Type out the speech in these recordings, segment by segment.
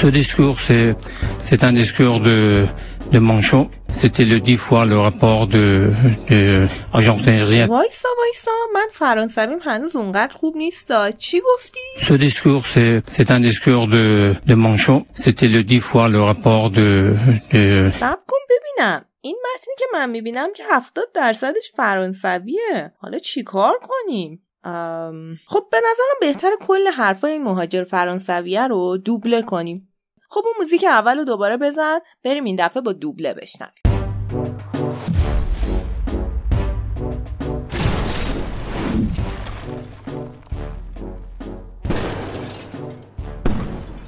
Ce discours, c'est, un discours de, de Manchot. C'était le dix fois le rapport de, de. وایسا وایسا من فرانسویم هنوز اونقدر خوب نیستا چی گفتی؟ Ce discours, c'est, c'est un discours de, de Manchot. C'était le dix fois le rapport de, de, سب کن ببینم این متنی که من می‌بینم که هفتاد درصدش فرانسویه حالا چیکار کنیم؟ ام، خب به نظرم بهتر کل حرفای این مهاجر فرانسویه رو دوبله کنیم خب اون موزیک اول رو دوباره بزن بریم این دفعه با دوبله بشنویم.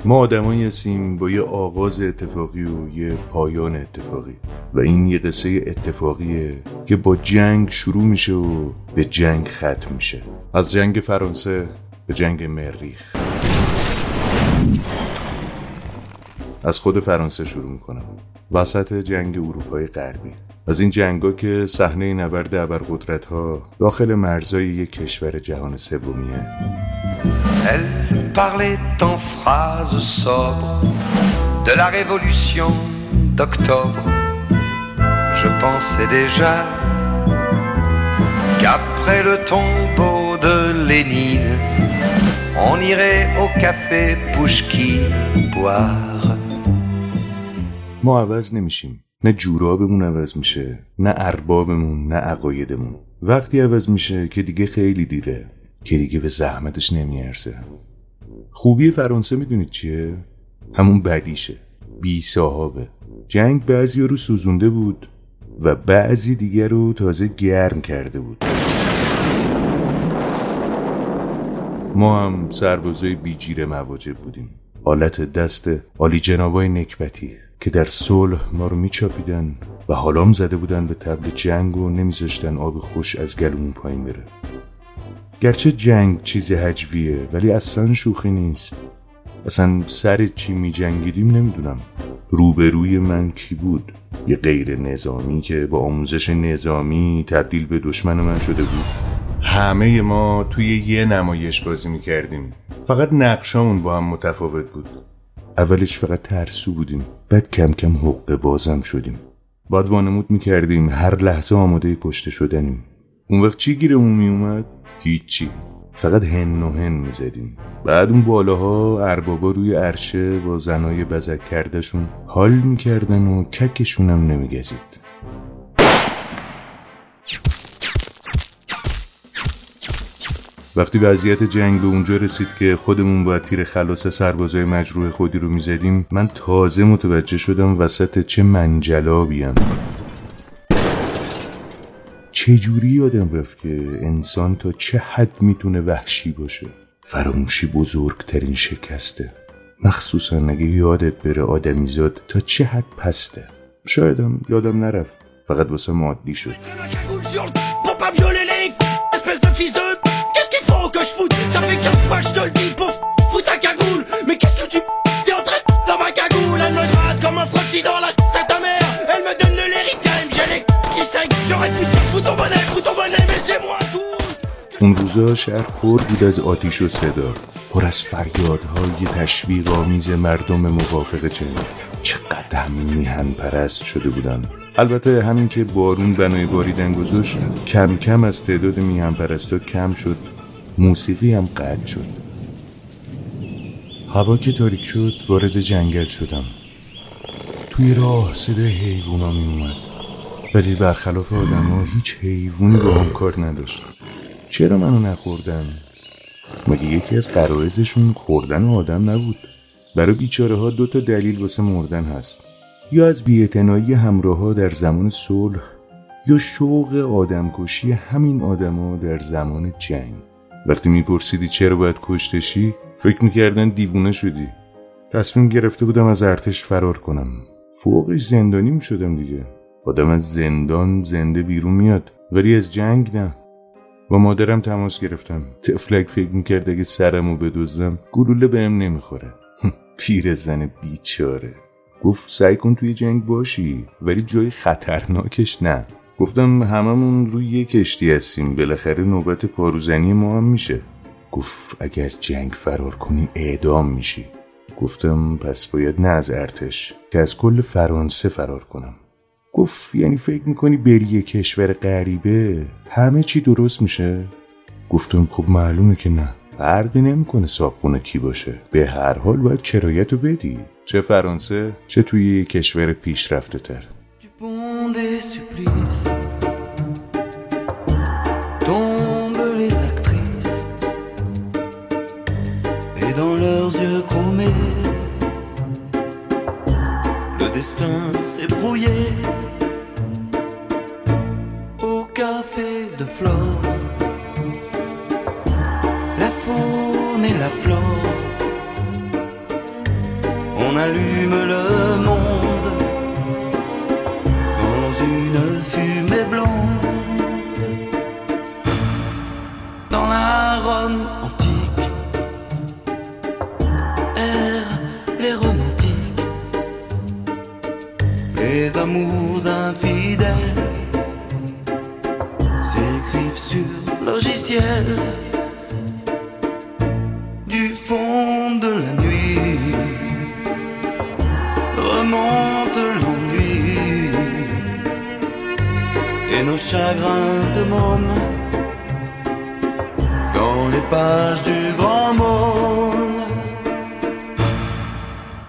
ما آدمایی هستیم با یه آغاز اتفاقی و یه پایان اتفاقی. و این یه قصه اتفاقیه که با جنگ شروع میشه و به جنگ ختم میشه. از جنگ فرانسه به جنگ مریخ. از خود فرانسه شروع می‌کنم وسط جنگ اروپای غربی از این جنگا که صحنه نبرد ابرقدرت ها داخل مرزای یک کشور جهان سومیه Elle parlait en phrases sobres de la révolution d'octobre. Je pensais déjà qu'après le tombeau de Lénine, on irait au café Pouchki boire. ما عوض نمیشیم. نه جورابمون عوض میشه نه اربابمون نه عقایدمون. وقتی عوض میشه که دیگه خیلی دیره که دیگه به زحمتش نمیارزه خوبی فرانسه می‌دونید چیه؟ همون بدیشه. بی صاحبه. جنگ بعضی رو سوزونده بود و بعضی دیگه رو تازه گرم کرده بود. ما هم سربازای بیجیر مواجب بودیم. حالت دست عالی جنابای نکبتی. که در صلح ما رو میچاپیدن و حالام زده بودن به تبل جنگ و نمیذاشتن آب خوش از گلومون پایین بره. گرچه جنگ چیز حجویه ولی اصلا شوخی نیست. اصلا سر چی می جنگیدیم نمی‌دونم. روبروی من کی بود؟ یه غیر نظامی که با آموزش نظامی تبدیل به دشمن من شده بود. همه ما توی یه نمایش بازی می کردیم فقط نقشامون با هم متفاوت بود. اولش فقط ترسو بودیم بعد کم کم حقه بازم شدیم. بعد وانمود می کردیم هر لحظه آماده کشته شدنیم. اون وقت چی گیرمون می اومد؟ هیچی. فقط هن و هن می زدیم بعد اون بالاها اربابا روی عرشه با زنای بزک کردشون حال می‌کردن و ککشون هم نمیگزید. وقتی وضعیت جنگ به اونجا رسید که خودمون باید تیر خلاص سربازای مجروح خودی رو می‌زدیم من تازه متوجه شدم وسط چه منجلابیم چجوری یادم رفت که انسان تا چه حد می‌تونه وحشی باشه؟ فراموشی بزرگترین شکسته. مخصوصا اگه یادت بره آدمیزاد تا چه حد پسته. شایدم یادم نرفت. فقط واسه مادی شد. Que je foute Ça fait 15 fois que je te le dis pour foutre ta cagoule Mais qu'est-ce que tu t'es en train de dans ma cagoule Elle me gratte comme un frottis dans la tête ta mère Elle me donne de l'héritage J'ai les qui saignent J'aurais pu dire fous ton bonnet, fous ton bonnet Mais c'est moi اون روزا شهر پر بود از آتیش و صدا پر از فریادهای تشویق آمیز مردم موافق جنگ چقدر همین میهن پرست شده بودن البته همین که بارون بنای باریدن گذاشت کم کم از تعداد میهن پرستا کم شد موسیقی هم قطع شد. هوا که تاریک شد وارد جنگل شدم. توی راه صدای حیوونا می اومد ولی برخلاف آدم هیچ حیوونی با هم کار نداشت. چرا منو نخوردن؟ مگه یکی از قرائزشون خوردن آدم نبود؟ برای بیچاره ها دو تا دلیل واسه مردن هست. یا از بیعتنایی همراه ها در زمان صلح یا شوق آدمکشی همین آدما در زمان جنگ. وقتی میپرسیدی چرا باید کشتشی فکر می‌کردن دیوونه شدی. تصمیم گرفته بودم از ارتش فرار کنم. فوقش زندانی می‌شدم دیگه. آدم از زندان زنده بیرون میاد ولی از جنگ نه. با مادرم تماس گرفتم. تفلک فکر می‌کرد اگه سرمو بدزدم گلوله بهم نمی‌خوره. پیر زن بیچاره. گفت سعی کن توی جنگ باشی ولی جای خطرناکش نه. گفتم هممون روی یه کشتی هستیم. بالاخره نوبت پاروزنی ما هم میشه. گفت اگه از جنگ فرار کنی اعدام میشی. گفتم پس باید نه از ارتش که از کل فرانسه فرار کنم. گفت یعنی فکر می‌کنی بری یه کشور غریبه همه چی درست میشه؟ گفتم خب معلومه که نه. فرقی نمی‌کنه صابخونه کی باشه. به هر حال باید کرایت رو بدی. چه فرانسه چه توی یه کشور پیشرفته تر. Des supplices tombent les actrices. Et dans leurs yeux chromés le destin s'est brouillé. Au café de Flore la faune et la flore on allume le monde une fumée blonde. Dans la Rome antique, les romantiques, les amours infidèles s'écrivent sur logiciel du fond de la nuit remonte et nos chagrins de môme dans les pages du grand monde.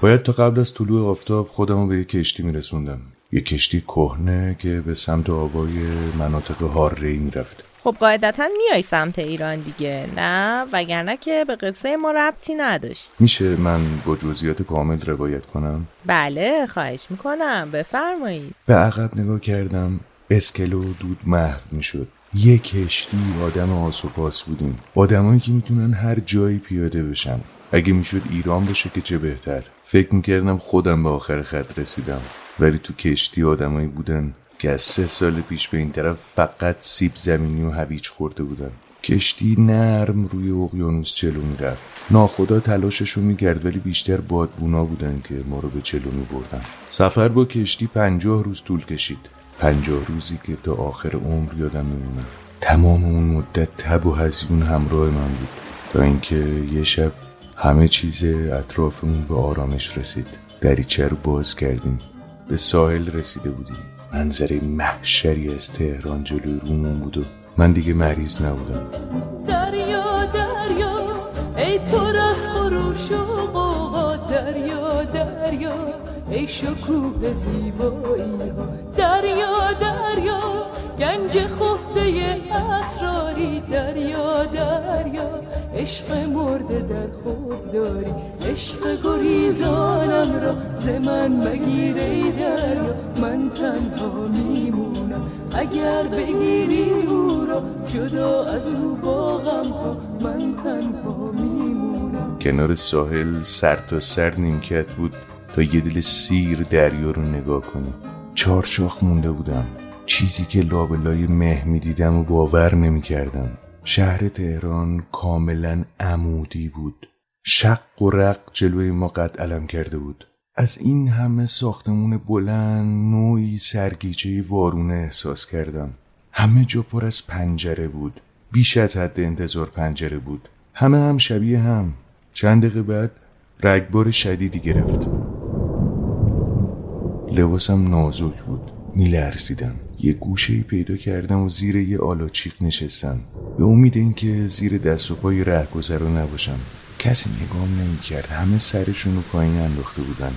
باید تا قبل از طلوع آفتاب خودمو به یه کشتی میرسوندم. یه کشتی کهنه که به سمت آبای مناطق هارری می‌رفت. خب قاعدتا میای سمت ایران دیگه نه؟ وگرنه که به قصه ما ربطی نداشت. میشه من با جزئیات کامل روایت کنم؟ بله خواهش می‌کنم. بفرمایید. به عقب نگاه کردم. اسکله و دود محو می‌شد. یه کشتی آدم آسوپاس بودیم. آدمایی که می‌تونن هر جایی پیاده بشن. اگه می‌شد ایران باشه که چه بهتر. فکر می‌کردم خودم به آخر خط رسیدم. ولی تو کشتی آدمایی بودن که از سه سال پیش به این طرف فقط سیب زمینی و هویج خورده بودن. کشتی نرم روی اقیانوس جلو می‌رفت. ناخدا تلاششو می‌کرد ولی بیشتر بادبونا بودن که ما رو به جلو میبردن. سفر با کشتی پنجاه روز طول کشید. پنجاه روزی که تا آخر عمر یادم میمونه. تمام اون مدت تب و هزیون همراه من بود. تا اینکه یه شب همه چیز اطرافمون به آرامش رسید. دریچه رو باز کردیم. به ساحل رسیده بودیم. منظره محشری از تهران جلوی رومون بود و من دیگه مریض نبودم. دریا دریا ای پر از خروش شکوه زیبایی ها. دریا دریا گنج خفته اسراری. دریا دریا عشق مرده در خود داری عشق گریزانم را ز من مگیر ای دریا. من تنها میمونم. اگر بگیری او را جدا از او با غم ها. من تنها میمونم. کنار ساحل سر تا سر نیمکت بود. تا یه دل سیر دریا رو نگاه کنی. چهار شاخ مونده بودم. چیزی که لابلای مه می‌دیدم و باور نمی‌کردم. شهر تهران کاملا عمودی بود. شق و رق جلوی ما قد علم کرده بود. از این همه ساختمون بلند نوعی سرگیجه وارونه احساس کردم. همه جا پر از پنجره بود. بیش از حد انتظار پنجره بود. همه هم شبیه هم. چند دقیقه بعد رگبار شدیدی گرفت. لباسم نازک بود. میلرزیدم. یه گوشه پیدا کردم و زیر یه آلاچیق نشستم. به امید اینکه زیر دست و پای رهگذرا نباشم. کسی نگام نمی‌کرد. همه سرشون رو پایین انداخته بودن.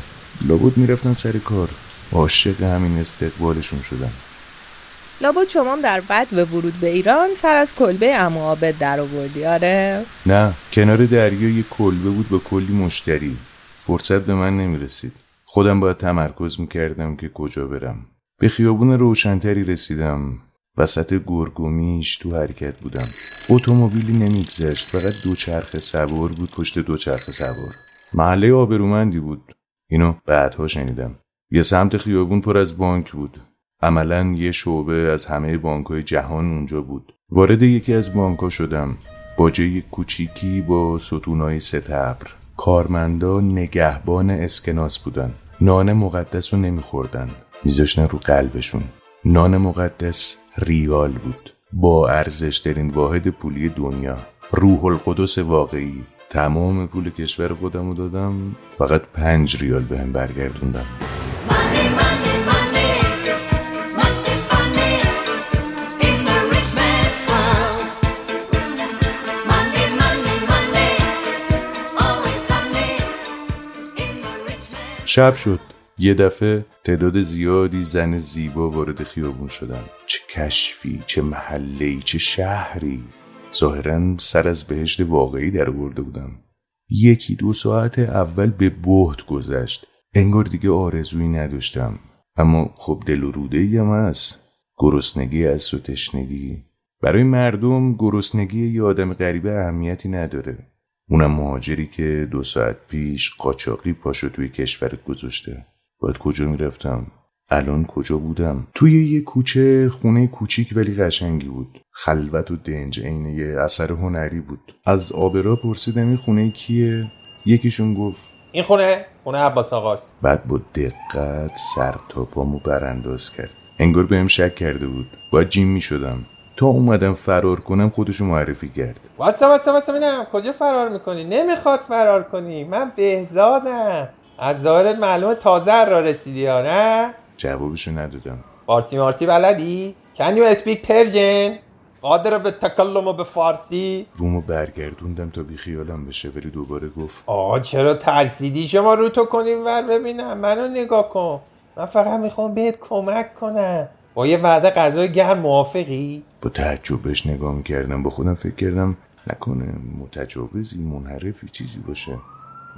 لابد می‌رفتن سر کار. عاشق همین استقبالشون شدم. لابد شما در بد به ورود به ایران سر از کلبه امو عابد در آوردی. آره. نه. کنار دریا یه کلبه بود با کلی مشتری. فرصت به من نمی‌رسید. خودم باید تمرکز می‌کردم که کجا برم. به خیابون روشنتری رسیدم. وسط گرگومیش تو حرکت بودم. اتومبیلی نمیگذشت. فقط دو چرخ سوار بود پشت دو چرخ سوار. محله آبرومندی بود. اینو بعدها شنیدم. یه سمت خیابون پر از بانک بود. عملا یه شعبه از همه بانکهای جهان اونجا بود. وارد یکی از بانکها شدم. باجه کوچیکی با ستونای ستبر کارمندا نگهبان اسکناس بودن. نان مقدس رو نمیخوردن میذاشتن رو قلبشون. نان مقدس ریال بود. با ارزش ترین واحد پولی دنیا. روح القدس واقعی. تمام پول کشور خودم رو دادم فقط پنج ریال به هم برگردوندم شب شد. یه دفعه تعداد زیادی زن زیبا وارد خیابون شدن. چه کشفی چه محله‌ای چه شهری. ظاهرا سر از بهشت واقعی در آورده بودم. یکی دو ساعت اول به بهت گذشت. انگار دیگه آرزویی نداشتم. اما خب دل و روده هم هست. گرسنگی از و تشنگی. برای مردم گرسنگی یه آدم غریبه اهمیتی نداره. اونم مهاجری که دو ساعت پیش قاچاقی پاشو توی کشورت گذاشته. باید کجا می‌رفتم؟ الان کجا بودم؟ توی یه کوچه خونه کوچیک ولی قشنگی بود. خلوت و دنج عین یه اثر هنری بود. از آبرا پرسیدم این خونه کیه؟ یکیشون گفت این خونه خونه عباس آقاست. بعد با دقت سر تا پامو برانداز کرد. انگار بهم شک کرده بود. باید جیم می شدم تا اومدم فرار کنم خودشو معرفی کرد. واسه واسه واسه ببینم کجا فرار می‌کنی؟ نمی‌خواد فرار کنی. من بهزادم. از ظاهرت معلومه تازه را رسیدی ها نه؟ جوابشو ندادم. پارتی مارتی بلدی؟ Can you speak Persian? قادر به تکلم و به فارسی؟ رومو برگردوندم تا بی خیالم بشه ولی دوباره گفت. آقا چرا ترسیدی شما رو تو کنیم ور؟ ببینم منو نگاه کن. من فقط می‌خوام بهت کمک کنم. با یه وعده غذای گرم موافقی؟ با تعجب بهش نگاه می‌کردم با خودم فکر کردم نکنه متجاوزی منحرفی چیزی باشه.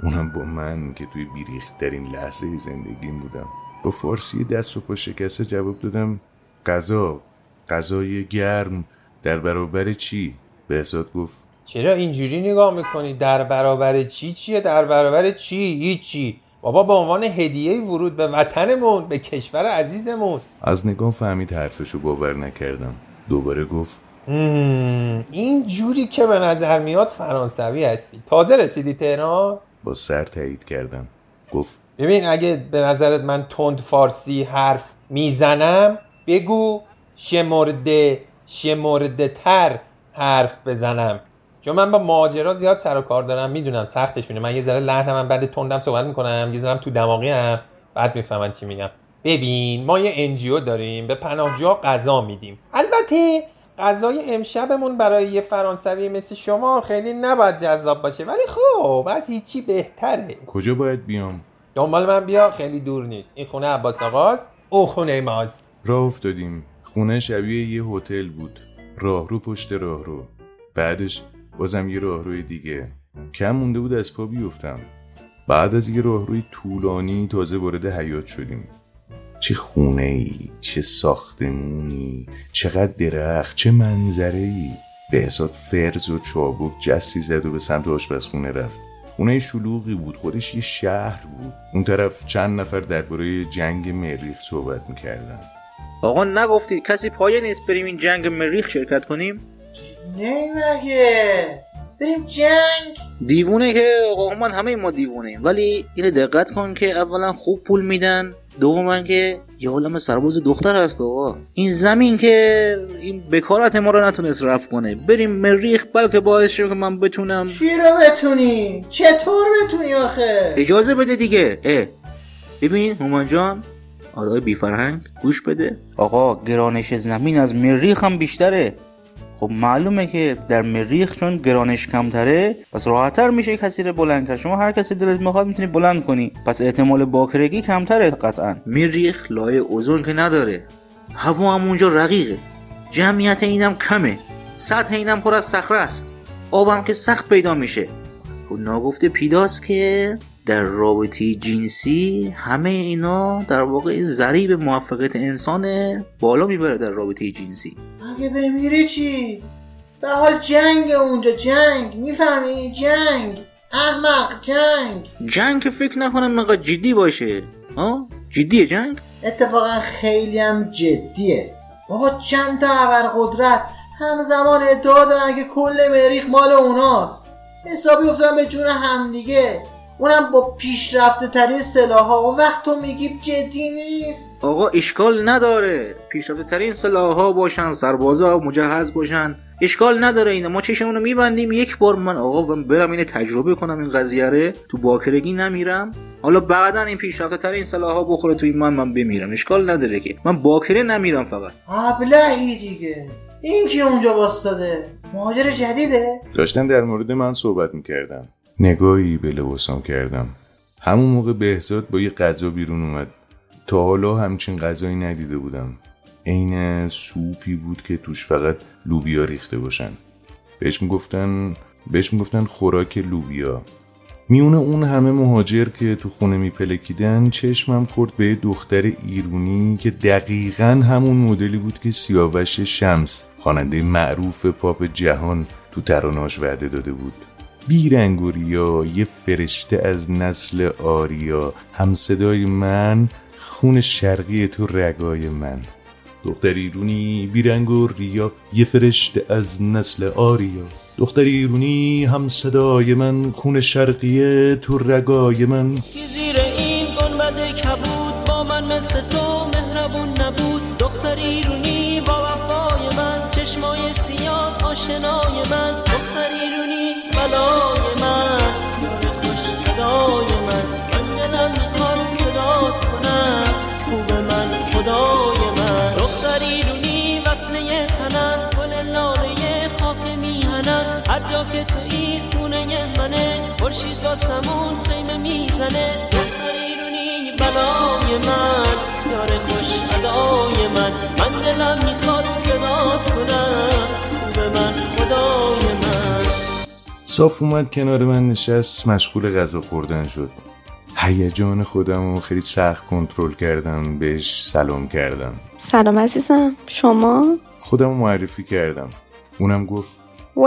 اونم با من که توی بیریخترین لحظه زندگیم بودم. با فارسی دست و پا شکسته جواب دادم غذا غذای گرم در برابر چی؟ به گفت چرا اینجوری نگاه می‌کنی؟ در برابر چی چیه؟ در برابر چی؟ هیچی. بابا به عنوان هدیه ورود به وطنمون به کشور عزیزمون. از نگاه فهمید حرفشو باور نکردم. دوباره گفت این جوری که به نظر میاد فرانسوی هستی. تازه رسیدی تهران؟ با سر تایید کردم. گفت ببین اگه به نظرت من تند فارسی حرف می‌زنم بگو شمرده شمرده تر حرف بزنم. چون من با ماجرا زیاد سر و کار دارم می‌دونم سختشونه. من یه ذره لحنم هم بعد تندم صحبت می‌کنم یه ذره تو دماغی هم. بعد می‌فهمن چی میگم. ببین ما یه انجیو داریم به پناهجوها غذا میدیم. البته غذای امشبمون برای یه فرانسوی مثل شما خیلی نباید جذاب باشه. ولی خب از هیچی بهتره. کجا باید بیام؟ دنبال من بیا خیلی دور نیست. این خونه عباس آقاست. او خونه ماست. راه افتادیم. خونه شبیه یه هتل بود. راهرو پشت راهرو. بعدش بازم یه راهروی دیگه. کم مونده بود از پا بیفتم. بعد از یه راهروی طولانی تازه وارد حیات شدیم. چه خونه ای چه ساختمونی چقدر درخت چه منظره ای بهزاد فرز و چابک جستی زد و به سمت آشپزخونه رفت. خونه شلوغی بود خودش یه شهر بود. اون طرف چند نفر درباره جنگ مریخ صحبت می‌کردن. آقا نگفتید کسی پایه نیست بریم این جنگ مریخ شرکت کنیم؟ نه مگه بریم جنگ. دیوونه که آقا من همه ما دیوونه ایم. ولی اینو دقت کن که اولا خوب پول میدن. دوما که یه عالم سرباز دختر هست آقا. این زمین که این بکارت ما رو نتونست رفت کنه. بریم مریخ بلکه باعث شه که من بتونم. چی رو بتونی؟ چطور بتونی آخه؟ اجازه بده دیگه. اه. ببین هومان جان. آدای بی فرهنگ گوش بده. آقا گرانش زمین از مریخ هم بیشتره. خب معلومه که در مریخ چون گرانش کمتره پس راحتتر میشه کسی رو بلند کرد. شما هر کسی دلت می‌خواد می‌تونی بلند کنی. پس احتمال باکرگی کمتره قطعا. مریخ لایه اوزون که نداره. هوا هم اونجا رقیقه. جمعیت اینم کمه. سطح اینم پر از صخره است. آبم که سخت پیدا میشه. خب ناگفته پیداست که در رابطه جنسی همه اینا در واقع ضریب موفقیت انسان بالا می‌بره در رابطه جنسی. اگه بمیری چی؟ به حال جنگ اونجا جنگ. می‌فهمی؟ جنگ. احمق جنگ. جنگ که فکر نکنم مقدر جدی باشه. ها؟ جدیه جنگ؟ اتفاقا خیلی هم جدیه. بابا چند تا ابرقدرت همزمان ادعا دارن که کل مریخ مال اوناست. حسابی افتادن به جون همدیگه. اونم با پیشرفته ترین سلاح ها اون وقت تو میگی جدی نیست. آقا اشکال نداره. پیشرفته ترین سلاح ها باشن سربازا مجهز باشن. اشکال نداره اینا. ما چشمون رو میبندیم. یک بار من آقا برم اینو تجربه کنم این قضیه رو. تو باکرگی نمیرم. حالا بعدا این پیشرفته ترین سلاح ها بخوره تو این من من بمیرم. اشکال نداره که. من باکره نمیرم فقط. ابلهی دیگه. این که اونجا باستاده مهاجر جدیده؟ داشتن در مورد من صحبت می‌کردم نگاهی به لباسام کردم. همون موقع بهزاد با یه غذا بیرون اومد. تا حالا همچین غذایی ندیده بودم. عین سوپی بود که توش فقط لوبیا ریخته باشن. بهش می‌گفتن بهش می‌گفتن خوراک لوبیا. میونه اون همه مهاجر که تو خونه میپلکیدن چشمم خورد به دختر ایرونی که دقیقا همون مدلی بود که سیاوش شمس خواننده معروف پاپ جهان تو تراناش وعده داده بود. بیرنگ و ریا یه فرشته از نسل آریا. هم صدای من خون شرقی تو رگای من. دختر ایرونی بیرنگ و ریا یه فرشته از نسل آریا. دختر ایرونی هم صدای من خون شرقی تو رگای من. که زیر این گنبد کبود با من مثل خورشید با سمون خیمه می‌زنه. دختر ایرونی بلای من یار خوش ادای من. من دلم می‌خواد صدات کنم خوب من خدای من. صاف اومد کنار من نشست مشغول غذا خوردن شد. هیجان خودم رو خیلی سخت کنترل کردم بهش سلام کردم. سلام عزیزم شما؟ خودم معرفی کردم. اونم گفت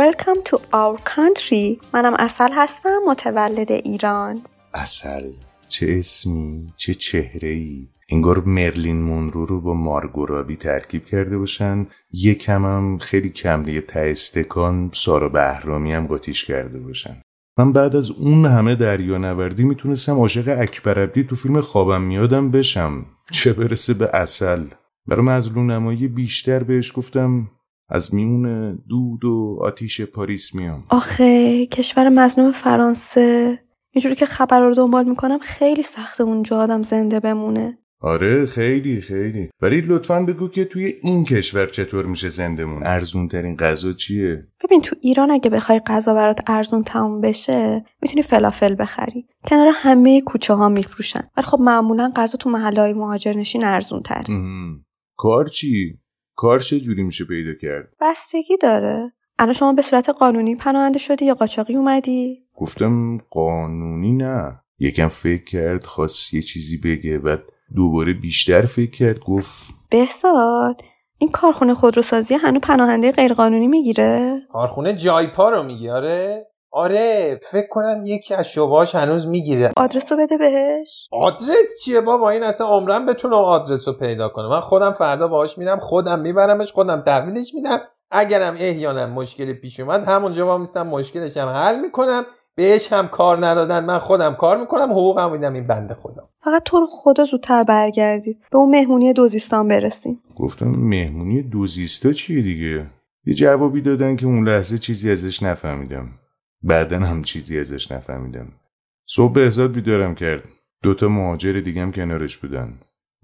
Welcome to our country. منم اصل هستم متولد ایران. اصل چه اسمی؟ چه چهره ای انگار مرلین مونرو رو با مارگورابی ترکیب کرده باشن. یکم هم خیلی کم یه ته استکان سارا بهرامی هم قاطیش کرده باشن. من بعد از اون همه دریا نوردی می‌تونستم عاشق اکبر عبدی تو فیلم خوابم میادم بشم. چه برسه به اصل برای مظلوم نمایی بیشتر بهش گفتم از میمون دود و آتیش پاریس میام. آخه کشور مظلوم فرانسه. اینجوری که خبر رو دنبال می‌کنم خیلی سخته اونجا آدم زنده بمونه. آره خیلی خیلی. ولی لطفا بگو که توی این کشور چطور میشه زندمون ارزون ترین غذا چیه؟ ببین تو ایران اگه بخوای غذا برات ارزون تموم بشه می‌تونی فلافل بخری. کنار همه کوچه ها میفروشن. ولی خب معمولا غذا تو محله های مهاجرنشین ارزون تره مهم. کار چی؟ کار چه جوری میشه پیدا کرد؟ بستگی داره. الان شما به صورت قانونی پناهنده شدی یا قاچاقی اومدی؟ گفتم قانونی نه. یکم فکر کرد خواست یه چیزی بگه بعد دوباره بیشتر فکر کرد گفت بهزاد این کارخونه خودروسازی هنوز پناهنده غیرقانونی می‌گیره؟ کارخونه جایپا رو میگی آره فکر کنم یکی از شعبهاش هنوز می‌گیره. آدرس رو بده بهش. آدرس چیه بابا؟ این اصلا عمرم بتونه آدرس رو پیدا کنه. من خودم فردا باهاش میرم خودم میبرمش خودم تحویلش میدم. اگرم احیانا مشکلی پیش اومد همونجا با میستم مشکلش هم حل می‌کنم. بهش هم کار ندادن من خودم کار می‌کنم حقوقم میدم این بنده خدا. فقط تو رو خدا زودتر برگردید. به اون مهمونی دوزیستان برسیم. گفتم مهمونی دوزیستا چیه دیگه؟ یه جوابی دادن که اون لحظه چیزی ازش نفهمیدم. بعدا هم چیزی ازش نفهمیدم. صبح بهزاد بیدارم کرد. دوتا مهاجر دیگم کنارش بودن.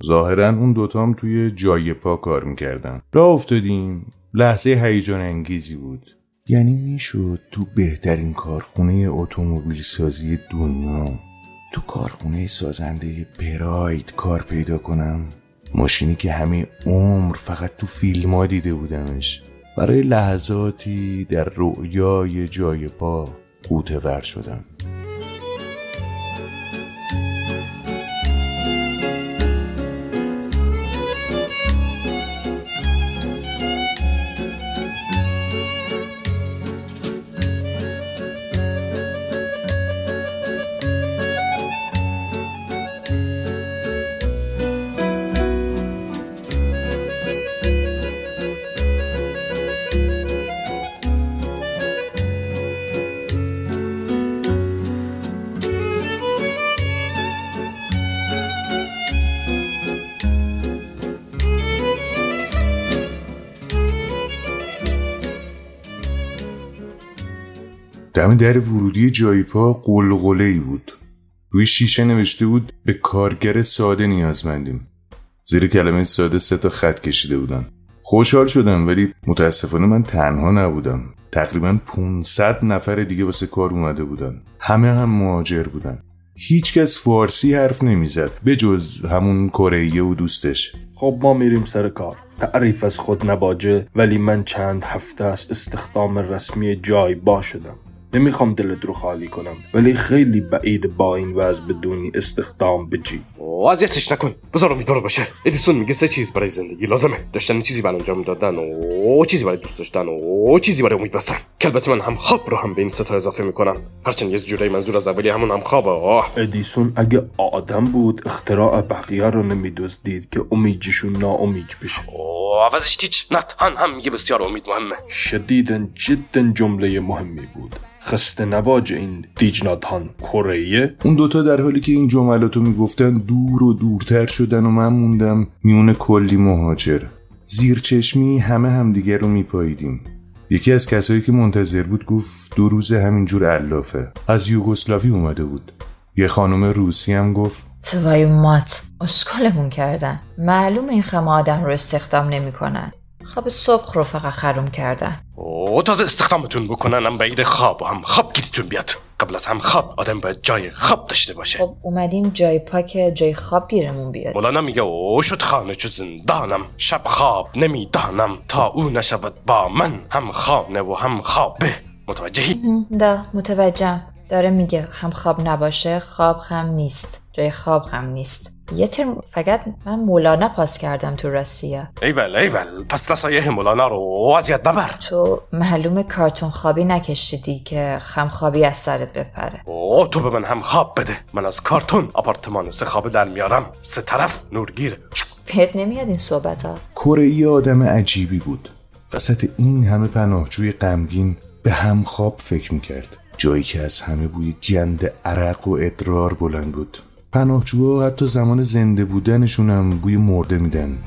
ظاهرا اون دوتام توی جای پا کار می‌کردن. راه افتادیم. لحظه هیجان انگیزی بود. یعنی می‌شد تو بهترین کارخونه اتومبیل سازی دنیا تو کارخونه سازنده پراید کار پیدا کنم؟ ماشینی که همه عمر فقط تو فیلم ها دیده بودمش. برای لحظاتی در رؤیای جای پا قوطه ور شدم. دم در ورودی جایپا قلقله ای بود. روی شیشه نوشته بود به کارگر ساده نیازمندیم زیر کلمه ساده سه تا خط کشیده بودن. خوشحال شدم ولی متاسفانه من تنها نبودم. تقریبا 500 نفر دیگه واسه کار اومده بودن. همه هم مهاجر بودن. هیچکس فارسی حرف نمی‌زد به جز همون کره و دوستش. خب ما میریم سر کار. تعریف از خود نباجه ولی من چند هفته از استخدام رسمی جای با شدم. نمی‌خوام دلت رو خالی کنم ولی خیلی بعید با این وضع بدونی استخدام بجی و اذیتش نکن. بذار امیدوار باشه. ادیسون میگه سه چیز برای زندگی لازمه. داشتن چیزی برای انجام دادن و چیزی برای دوست داشتن و چیزی برای امید بستن. که البته من هم خواب رو هم به این ستا اضافه می‌کنم. هرچند یه جورایی منظور از اولی همون هم خوابه. آه. ادیسون اگه آدم بود اختراع بقیه رو نمیدزدید که امیجشون ناامید بشه. عوضش تیچ. نه هم هم میگه بسیار امید مهمه. شدیدن جدا جمله مهمی بود. خسته نباج این دیجناتان کره. اون دوتا در حالی که این جملاتو می‌گفتن دور و دورتر شدن و من موندم میون کلی مهاجر. زیر چشمی همه همدیگه رو میپاییدیم. یکی از کسایی که منتظر بود گفت دو روز همینجور علافه. از یوگسلاوی اومده بود. یه خانم روسی هم گفت توای مات اسکلمون کردن. معلوم این خمه آدم رو استخدام نمی‌کنن. خواب صبح رو فقط خروم کردن. و تازه استخدامتون بکنن هم بعید خواب و هم خواب گیریتون بیاد. قبل از هم خواب آدم باید جای خواب داشته باشه. خب اومدیم جای پاک جای خواب گیرمون بیاد. مولانا میگه او شد خانه چو زندانم شب خواب نمی‌دانم تا او نشود با من هم خانه و هم خوابه. متوجهی؟ دا متوجهم. داره میگه هم خواب نباشه خواب هم نیست. جای خواب هم نیست. یه ترم فقط من مولانا پاس کردم تو روسیه ایول ایول پس لسایه مولانا رو اذیت نبر. تو معلوم کارتون خوابی نکشیدی که خم خوابی از سرت بپره. او تو به من هم خواب بده. من از کارتون آپارتمان سه خوابه در میارم. سه طرف نورگیر. بهت نمیاد این صحبت ها؟ کره آدم عجیبی بود. وسط این همه پناهجوی غمگین به هم خواب فکر می‌کرد. جایی که از همه بوی گند عرق و ادرار بلند بود. پناهجوها حتی زمان زنده بودنشون هم بوی مرده میدن.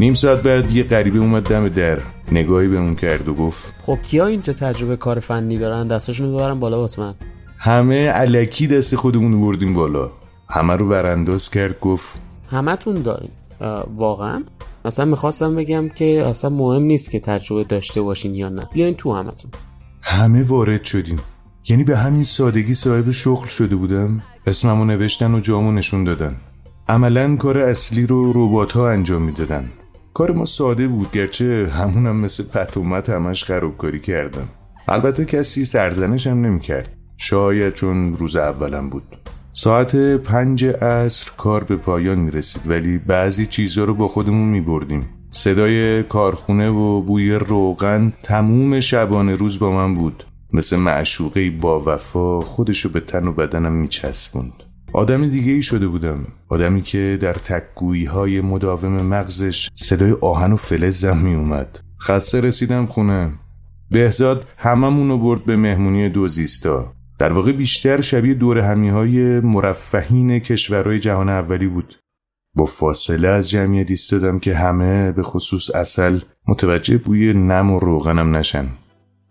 نیم ساعت بعد یه غریبه اومد دم در نگاهی به اون کرد و گفت خب کیا اینجا تجربه کار فنی دارن؟ دستاشونو ببرن بالا واسه من. همه علکی دست خودمون بردیم بالا. همه رو ورانداز کرد گفت همتون دارین. واقعا؟ مثلا می‌خواستم بگم که اصلا مهم نیست که تجربه داشته باشین یا نه. بیاین تو همتون. همه وارد شدیم. یعنی به همین سادگی صاحب شغل شده بودم. اسممو نوشتن و جامو نشون دادن. عملا کار اصلی رو ربات ها انجام می‌دادن. کار ما ساده بود گرچه همونم مثل پتومت همش خرابکاری کردن البته کسی سرزنش هم نمی‌کرد. شاید چون روز اولم بود. ساعت پنج عصر کار به پایان می رسید ولی بعضی چیزها رو با خودمون می بردیم صدای کارخونه و بوی روغن تموم شبانه روز با من بود. مثل معشوقه با وفا خودشو به تن و بدنم می چسبوند آدم دیگه ای شده بودم. آدمی که در تکگویی های مداوم مغزش صدای آهن و فلزم می اومد خسته رسیدم خونه. بهزاد هممونو برد به مهمونی دوزیستا در واقع بیشتر شبیه دور همی های مرفهین کشورهای جهان اولی بود. با فاصله از جمعیت ایستادم که همه به خصوص اصل متوجه بوی نم و روغنم نشن.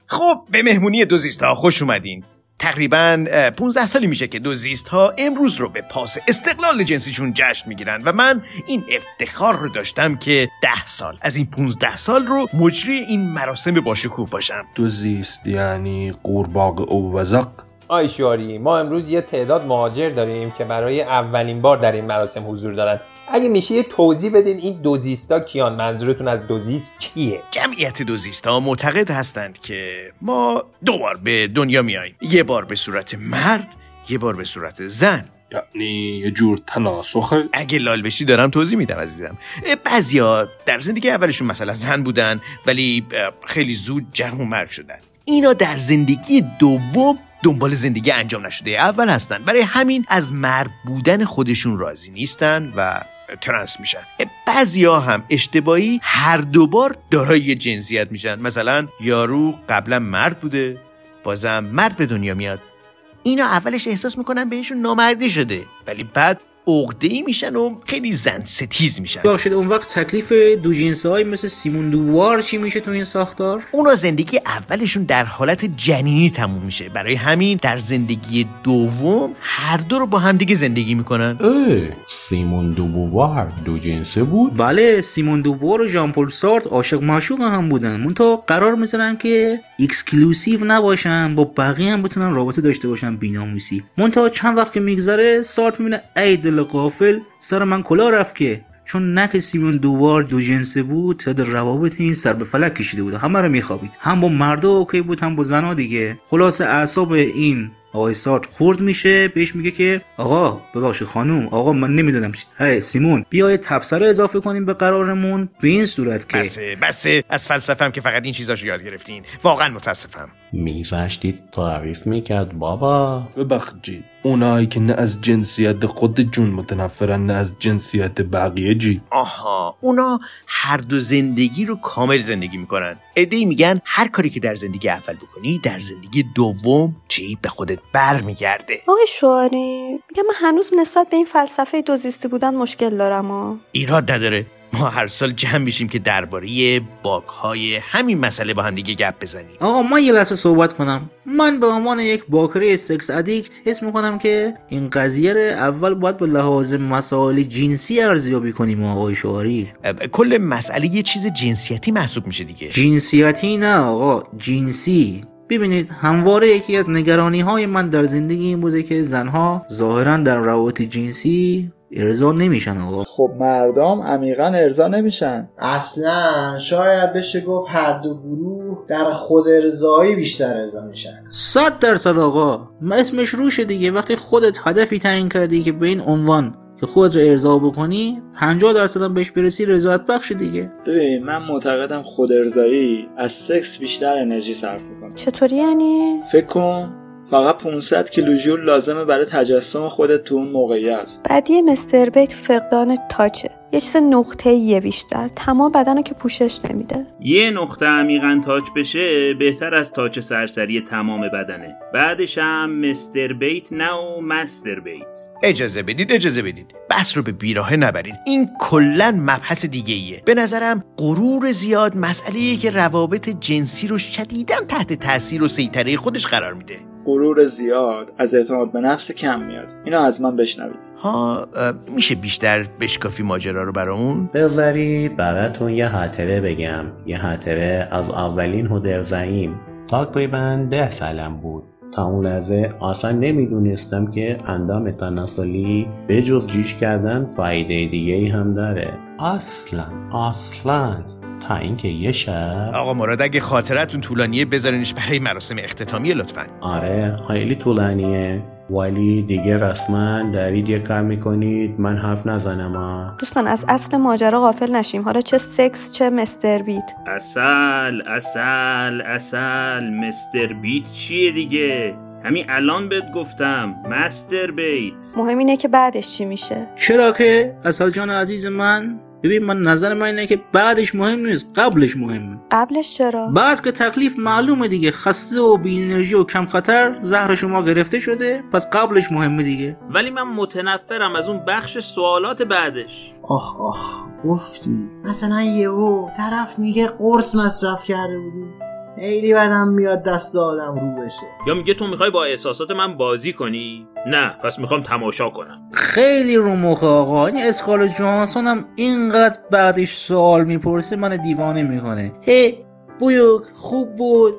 خب به مهمونی دوزیست ها خوش اومدین. تقریبا اه، 15 سالی میشه که دوزیست ها امروز رو به پاس استقلال جنسیشون جشن می‌گیرن و من این افتخار رو داشتم که 10 سال از این 15 سال رو مجری این مراسم باشکوه باشم. دوزیست یعنی قورباغه او وزق آی شواری ما امروز یه تعداد مهاجر داریم که برای اولین بار در این مراسم حضور دارن. اگه میشه یه توضیح بدین این دوزیستا کیان؟ منظورتون از دوزیست کیه؟ جمعیت دوزیست ها معتقد هستند که ما دو بار به دنیا میاییم. یه بار به صورت مرد یه بار به صورت زن. یعنی یه جور تناسخه اگه لال بشی دارم توضیح میدم عزیزم. بعضیا در زندگی اولشون مثلا زن بودن ولی خیلی زود جمع و مرگ شدن. اینا در زندگی دوم دنبال زندگی انجام نشده اول هستن. برای همین از مرد بودن خودشون راضی نیستن و ترنس میشن. بعضیا هم اشتباهی هر دوبار دارای جنسیت میشن. مثلا یارو قبلا مرد بوده بازم مرد به دنیا میاد. اینا اولش احساس می‌کنن بهشون نامردی شده. ولی بعد عقده ای میشن و خیلی زن ستیز میشن. بخشید اون وقت تکلیف دو جنسه های مثل سیمون دوبووار چی میشه تو این ساختار؟ اونا زندگی اولشون در حالت جنینی تموم میشه. برای همین در زندگی دوم هر دو رو با همدیگه زندگی می‌کنن. اه سیمون دوبووار دو جنسه بود؟ بله سیمون دوبووار و ژان پل سارتر عاشق معشوق هم بودن. منتها قرار می‌ذارن که exclusive نباشن با بقیه هم بتونن رابطه داشته باشن بیناموسی. منتها چند وقت که میگذره سارتر می‌بینه ای دل غافل سر من کلا رفت که چونکه سیمون دوبووار دو جنسه بود تعداد روابط این سر به فلک کشیده بود. همه رو میخوابید. هم با مردا اوکی بود هم با زنا دیگه. خلاص اعصاب این آقای سارت خورد میشه. بهش میگه که آقا ببخشید خانوم آقا من نمی‌دونم چی هی سیمون بیا یه تبصره اضافه کنیم به قرارمون به این صورت که بسه بسه. از فلسفم که فقط این چیزاشو یاد گرفتین. واقعا متاسفم. میذاشتید تعریف می‌کرد بابا. ببخشید. اونایی که نه از جنسیت خودشون متنفرن نه از جنسیت بقیه جی. آها اونا هر دو زندگی رو کامل زندگی می‌کنن. ای میگن هر کاری که در زندگی اول بکنی در زندگی دوم چی به خودت برمیگرده. آقای شواری میگم من هنوز نسبت به این فلسفه دوزیستی بودن مشکل دارم ها ایراد نداره. ما هر سال جمع میشیم که درباره باگهای همین مسئله با هم دیگه گپ بزنیم. آقا من یه لحظه صحبت کنم. من به عنوان یک باکره سکس ادیکت حس می‌کنم که این قضیه رو اول باید به لحاظ مسائل جنسی ارزیابی کنیم آقای شعاری. کل مسئله یه چیز جنسیتی محسوب میشه دیگه. جنسیتی نه آقا جنسی. ببینید همواره یکی از نگرانی های من در زندگی این بوده که زنها ظاهرا در روابط جنسی ارضا نمیشن آقا. خب مردم عمیقا ارضا نمیشن. اصلا شاید بشه گفت هر دو گروه در خود ارضایی بیشتر ارضا میشن. صد درصد آقا. ما اسمش روشه دیگه. وقتی خودت هدفی تعیین کردی که به این عنوان که خودت رو ارضا بکنی 50 درصد هم بهش برسی رضایت بخش دیگه. ببین من معتقدم خود ارضایی از سکس بیشتر انرژی صرف می‌کنه. چطوری یعنی؟ فکر کن. فقط 500 کیلوژول لازمه برای تجسم خودت تو اون موقعیت. بعدی مستر بیت فقدان تاچه یه چیز نقطه یه بیشتر. تمام بدن که پوشش نمیده. یه نقطه عمیقا تاچ بشه بهتر از تاچ سرسری تمام بدنه. بعدش هم مستر بیت نه و مستر بیت. اجازه بدید اجازه بدید. بس رو به بیراهه نبرید. این کلا مبحث دیگه ایه به نظرم غرور زیاد مسئله که روابط جنسی رو شدیدا تحت تاثیر و سیطره خودش قرار میده. غرور زیاد از اعتماد به نفس کم میاد. اینو از من بشنوید. ها میشه بیشتر بشکافی ماجرا رو برامون؟ بذارید براتون یه خاطره بگم. یه خاطره از اولین هدرزاییم تقریبا ده سالم بود. تا اون لحظه اصلا نمی‌دونستم که اندام تناسلی به جز جیش کردن فایده دیگه ای هم داره. اصلا اصلا. تا اینکه یه شب آقا مراد اگه خاطرتون طولانیه بذارینش برای مراسم اختتامیه لطفا. آره خیلی طولانیه. ولی دیگه رسما دارید یه کار می‌کنید من حرف نزنم ها دوستان از اصل ماجرا غافل نشیم. حالا چه سکس چه مستر بیت. اصل اصل اصل مستر بیت چیه دیگه؟ همین الان بهت گفتم مستر بیت. مهم اینه که بعدش چی میشه. چرا که؟ اصل جان عزیز من ببین من نظر من اینه که بعدش مهم نیست قبلش مهمه قبلش چرا؟ بعد که تکلیف معلومه دیگه خسته و بی انرژی و کم خطر زهر شما گرفته شده پس قبلش مهمه دیگه. ولی من متنفرم از اون بخش سوالات بعدش. آخ آخ گفتی. مثلا یهو طرف میگه قرص مصرف کرده بودی. خیلی بدم میاد دست آدم رو بشه. یا میگه تو می‌خوای با احساسات من بازی کنی؟ نه پس می‌خوام تماشا کنم. خیلی رو مخ آقا. این اسکال جانسون هم اینقدر بعدش سوال می‌پرسه من دیوانه می‌کنه. هی بویوک خوب بود؟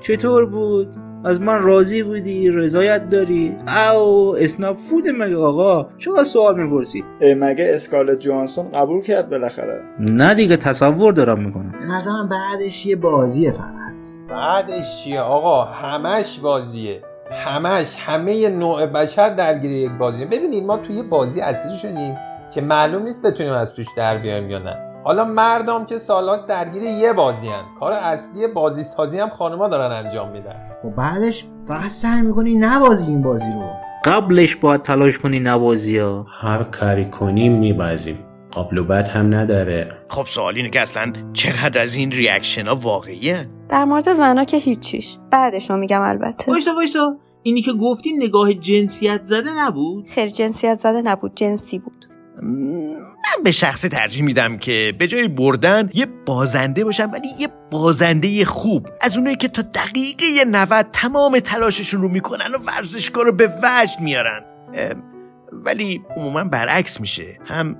چطور بود؟ از من راضی بودی؟ رضایت داری؟ او اسناب فود مگه آقا؟ چرا سوال می‌پرسی؟ مگه اسکالت جانسون قبول کرد بالاخره؟ نه دیگه تصور دارم می‌کنم. نظرم بعدش یه بازیه فقط. بعدش چیه؟ آقا همش بازیه. همش همه نوع بشر درگیر یک بازیه. ببینید ما توی بازی اصلی شدیم که معلوم نیست بتونیم از توش در بیایم یا نه. حالا مردم که سال‌هاست درگیر یه بازی‌ان. کار اصلی بازی سازی هم خانوما دارن انجام میدن. خب بعدش فقط سعی می‌کنی نبازی این بازی رو. قبلش باید تلاش کنی نبازی ها. هر کاری کنیم میبازیم. قبل و بعد هم نداره. خب سوال اینه که اصلا چقدر از این reaction ها واقعیه؟ در مورد زنا که هیچیش. بعدش رو میگم البته. وایسا وایسا. اینی که گفتی نگاه جنسیت زده نبود؟ خیر جنسیت زده نبود جنسی بود. من به شخصی ترجیح میدم که به جای بردن یه بازنده باشم ولی یه بازنده خوب. از اونایی که تا دقیقه 90 تمام تلاششون رو می‌کنن و ورزشکار رو به وجد میارن. ولی عموما برعکس میشه. هم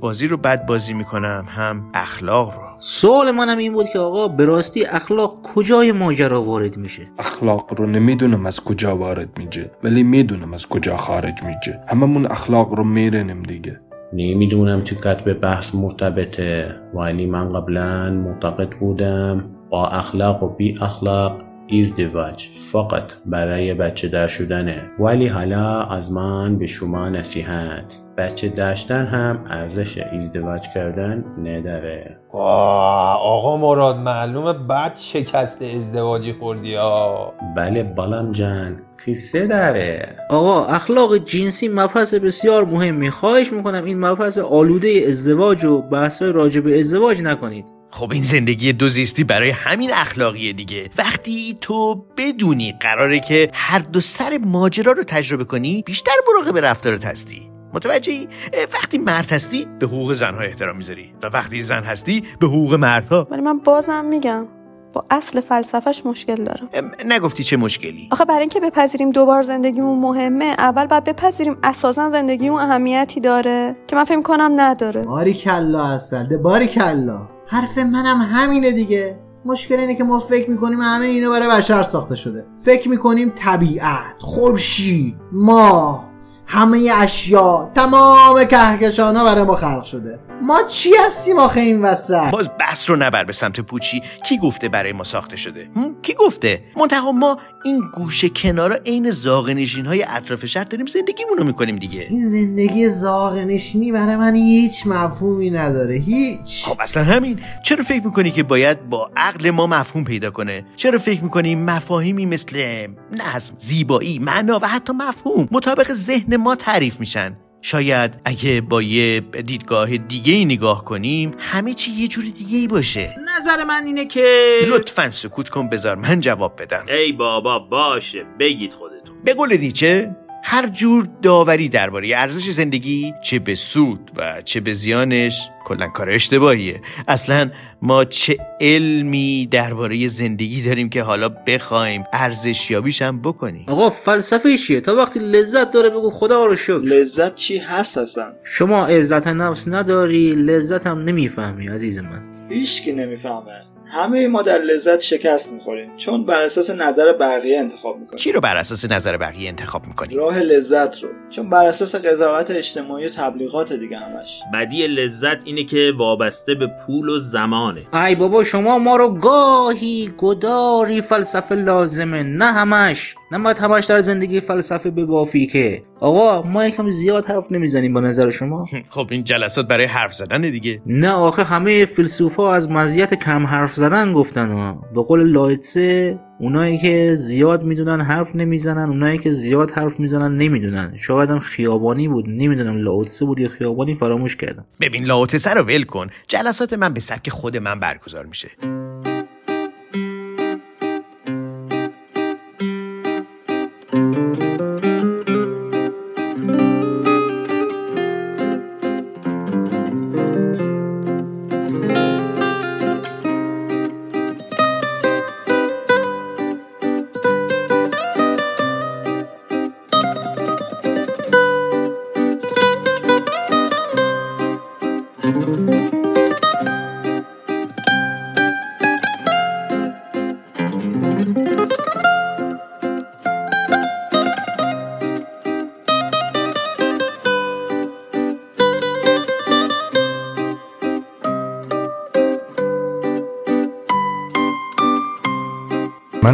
بازی رو بد بازی می‌کنم هم اخلاق رو. سوال منم این بود که آقا به راستی اخلاق کجای ماجرا وارد میشه؟ اخلاق رو نمی‌دونم از کجا وارد میشه ولی می‌دونم از کجا خارج میشه. هممون اخلاق رو میرنیم دیگه. نمی‌دونم چقدر به بحث مرتبطه. ولی من قبلا معتقد بودم با اخلاق و بی اخلاق ازدواج فقط برای بچه دار شدنه. ولی حالا از من به شما نصیحت. بچه داشتن هم ارزش ازدواج کردن نداره. آقا مراد معلومه بد شکست ازدواجی خوردی ها. بله بالام جان قصه داره. آقا اخلاق جنسی مبحث بسیار مهمی. خواهش می‌کنم این مبحث آلوده ازدواج و بحث راجع به ازدواج نکنید. خب این زندگی دو زیستی برای همین اخلاقیه دیگه. وقتی تو بدونی قراره که هر دو سر ماجرا رو تجربه کنی بیشتر مراقب رفتارت هستی. متوجهی؟ وقتی مرد هستی به حقوق زنها احترام می‌ذاری و وقتی زن هستی به حقوق مردها. ولی من بازم میگم با اصل فلسفهش مشکل دارم نگفتی چه مشکلی؟ آخه برای اینکه بپذیریم دوبار زندگیمون مهمه اول باید بپذیریم اساسا زندگیمون اهمیتی داره که من فکر کنم نداره. باری کلا هستن باری کلا حرف منم همینه دیگه. مشکل اینه که ما فکر می‌کنیم همه اینا برای بشر ساخته شده. فکر می‌کنیم طبیعت خورشید ما همه اشیا تمام کهکشان ها برای ما خلق شده. ما چی هستیم آخه این وسط؟ باز بحث رو نبر به سمت پوچی. کی گفته برای ما ساخته شده؟ کی گفته؟ منتها ما این گوشه کنارا عین زاغنشین های اطراف شهر داریم زندگیمون رو می‌کنیم دیگه. این زندگی زاغنشینی برای من هیچ مفهومی نداره. هیچ. خب اصلا همین. چرا فکر می‌کنی که باید با عقل ما مفهوم پیدا کنه؟ چرا فکر می‌کنی مفاهیمی مثل نظم زیبایی معنا و حتی مفهوم مطابق ذهن ما تعریف میشن. شاید اگه با یه دیدگاه دیگه ای نگاه کنیم همه چی یه جور دیگه ای باشه. نظر من اینه که لطفا سکوت کن بذار من جواب بدم. ای بابا باشه بگید خودتون. به قول نیچه هر جور داوری درباره ارزش زندگی چه به سود و چه به زیانش کلا کار اشتباهیه. اصلا ما چه علمی درباره زندگی داریم که حالا بخوایم ارزشیابیش هم بکنیم. آقا فلسفه چیه؟ تا وقتی لذت داره بگو خدا رو شکر. لذت چی هست اصلا؟ شما عزت نفس نداری لذت هم نمی‌فهمی عزیز من. هیچ کی نمی‌فهمه. همه ما در لذت شکست می‌خوریم چون بر اساس نظر بقیه انتخاب می‌کنیم. چی رو بر اساس نظر بقیه انتخاب می‌کنیم؟ راه لذت رو چون بر اساس قضاوت اجتماعی و تبلیغات دیگه همش. بدی لذت اینه که وابسته به پول و زمانه. ای بابا شما ما رو گاهی گداری فلسفه لازمه نه همش. نه باید همش در زندگی فلسفه ببافی که آقا ما یکم زیاد حرف نمی‌زنیم با نظر شما؟ خب این جلسات برای حرف زدن دیگه. نه آخه همه فیلسوفا از مزیت کم حرف زدن گفتن ها. به قول لایتسه اونایی که زیاد می‌دونن حرف نمی‌زنن اونایی که زیاد حرف می‌زنن نمی‌دونن. شاید هم خیابانی بود نمی‌دونم لاوتسه بود یا خیابانی فراموش کردم. ببین لاوتسه رو ول کن. جلسات من به سبک خود من برگزار میشه.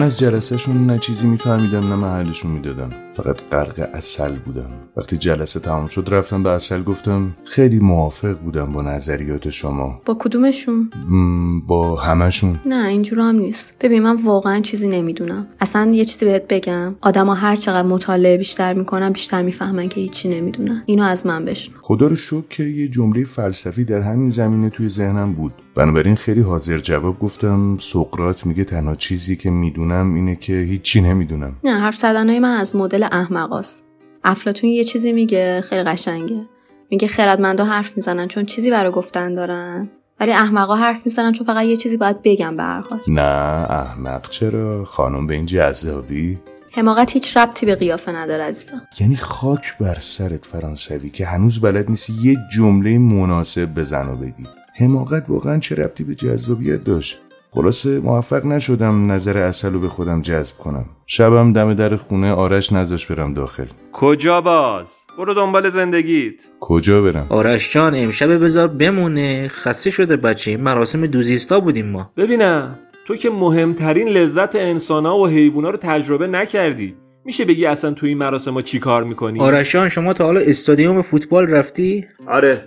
از جلسهشون نه چیزی میفهمیدم نه محلشون می‌دادم. فقط غرق اصل بودم. وقتی جلسه تمام شد رفتم به اصل گفتم خیلی موافق بودم با نظریات شما. با کدومشون؟ با همشون نه اینجور هم نیست. ببین من واقعا چیزی نمی‌دونم. اصلا یه چیزی بهت بگم. آدما هر چقدر مطالعه بیشتر می‌کنن بیشتر می‌فهمن که هیچی نمی‌دونن. اینو از من بشنو. خدا رو شکر که یه جمله فلسفی در همین زمینه توی ذهنم بود. بنابراین خیلی حاضر جواب گفتم سقرات میگه تنها چیزی که می‌دونم اینه که هیچی نمی‌دونم. نه حرف زدنهای من از مدل احمقاست. افلاتون یه چیزی میگه خیلی قشنگه. میگه خردمندا حرف می‌زنن چون چیزی برای گفتن دارن. ولی احمقا حرف می‌زنن چون فقط یه چیزی باید بگم به هر حال. نه احمق چرا؟ خانم به این جذابی؟ حماقت هیچ ربطی به قیافه نداره عزیزم. یعنی خاک بر سرت فرانسوی که هنوز بلد نیستی یه جمله مناسب بزن و بگی حماقت واقعا چه ربطی به جذابیت داشت؟ خلاصه موفق نشدم نظر اصل رو به خودم جذب کنم. شبم دم در خونه آرش نذاش برم داخل. کجا باز؟ برو دنبال زندگیت. کجا برم؟ آرش جان امشب بذار بمونه. خسته شده بچه. مراسم دوزیستا بودیم ما. ببینم. تو که مهمترین لذت انسانها و حیوونا رو تجربه نکردی. میشه بگی اصلا تو این مراسم ما چی کار می‌کنی؟ آرش جان شما تا حالا استادیوم فوتبال رفتی؟ آره.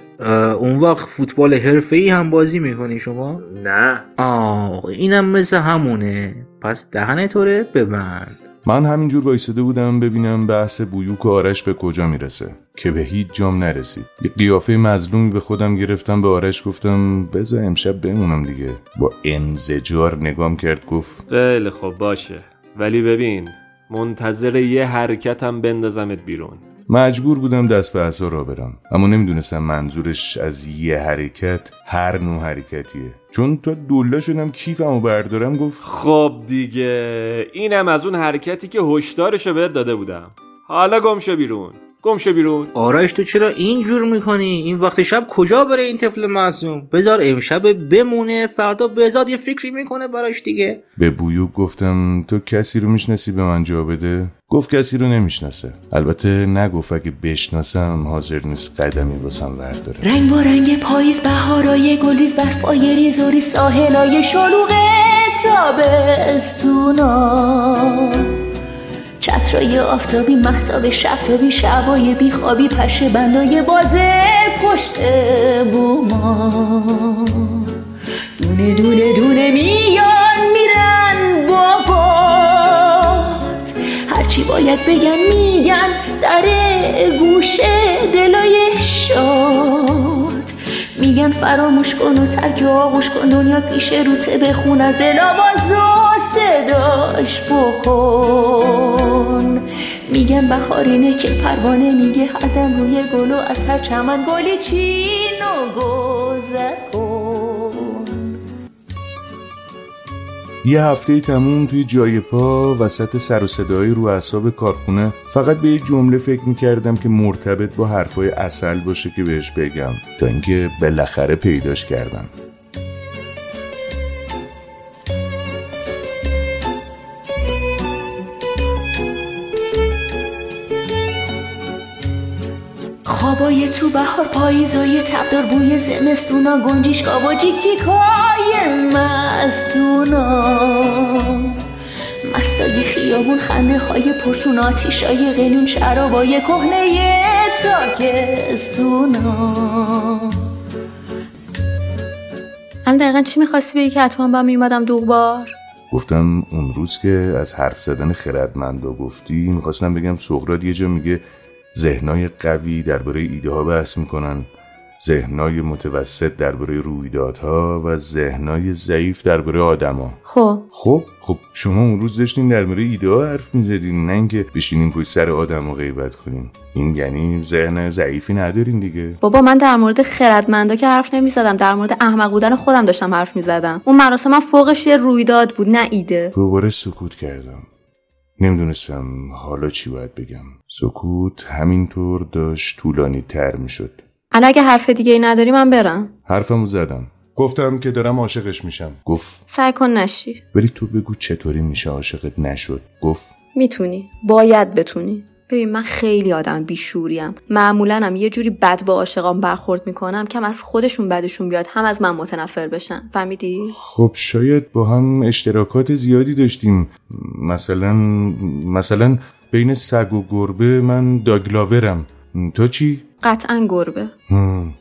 اون وقت فوتبال حرفه‌ای هم بازی می‌کنی شما؟ نه. آه اینم مثل همونه. پس دهن توره ببند. من همینجور وایساده بودم ببینم بحث بویوک و آرش به کجا می‌رسه که به هیچ جام نرسید یه قیافه مظلومی به خودم گرفتم به آرش گفتم بذار امشب بمونم دیگه. با انزجار نگام کرد گفت خیلی خب باشه. ولی ببین منتظر یه حرکتم بندازمت بیرون. مجبور بودم دست به عصا را برم. اما نمی‌دونستم منظورش از یه حرکت هر نوع حرکتیه. چون تا دولا شدم کیفمو بردارم گفت خب دیگه اینم از اون حرکتی که هشدارشو بهت داده بودم. حالا گمشو بیرون. گمشو بیرون. آرش تو چرا اینجور می‌کنی؟ این وقت شب کجا بره این طفل معصوم؟ بذار امشب بمونه فردا بهزاد یه فکری می‌کنه براش دیگه. به بویوک گفتم تو کسی رو می‌شناسی به من جا بده؟ گفت کسی رو نمی‌شناسه. البته نگفت اگه بشناسم حاضر نیست قدمی واسم ورداره رنگ با رنگ پاییز بهارای گلیز برفای ریزوری ساحلای شلوغ تابستونا. چترای آفتابی محتاب شبتابی شبای بیخوابی پشه بندای بازه پشت بوما. دونه دونه دونه میان میرن بابات. هرچی باید بگن میگن در گوش دلای شاد. میگن فراموش کن و ترک آغوش کن دنیا پیش روته بخون از دل آواز و صداش بکن. میگن بهارینه که پروانه میگه هر دم روی گل و از هر چمن گلی چین و یه هفته تموم توی جای پا وسط سر و صدای رو اعصاب کارخونه. فقط به یه جمله فکر می‌کردم که مرتبط با حرفای اصل باشه که بهش بگم. تا اینکه بالاخره پیداش کردم. خوابای تو بهار پاییزای تبدار بوی زمستونا گنجیشکا و جیک جیکای مستونا. مستای خیابون خنده های پرسون آتیشای قلیون شرابای کهنه تاکستونا. الان دقیقا چی می‌خواستی بگی که حتما با میومدم دوغبار؟ گفتم اون روز که از حرف زدن خردمندا گفتی می‌خواستم بگم سقراط یه جا میگه ذهنای قوی درباره ایده ها بحث می‌کنن ذهنای متوسط درباره رویدادها و ذهنای ضعیف درباره آدما خب. خب خب شما اون روز داشتین درباره ایده ها حرف می‌زدین نه اینکه بشینین پشت سر آدم و غیبت کنین. این یعنی ذهن ضعیفی ندارین دیگه. بابا من در مورد خردمندا که حرف نمی‌زدم در مورد احمق بودن خودم داشتم حرف می‌زدم. اون مراسم من فوقش یه رویداد بود نه ایده. دوباره سکوت کردم. نمی‌دونستم حالا چی باید بگم. سکوت همینطور داشت طولانی تر می‌شد. الان اگه حرف دیگه ای نداری من برم. حرفمو زدم. گفتم که دارم عاشقش میشم. گفت. سعی کن نشی. ولی تو بگو چطوری میشه عاشقت نشد. گفت. می‌تونی. باید بتونی. ببین من خیلی آدم بیشعوریم. معمولا هم یه جوری بد با عاشقام برخورد می‌کنم که هم از خودشون بدشون بیاد هم از من متنفر بشن. فهمیدی؟ خب شاید با هم اشتراکات زیادی داشتیم. مثلا مثلا بین سگ و گربه من dog lover م. تو چی؟ قطعا گربه. هم،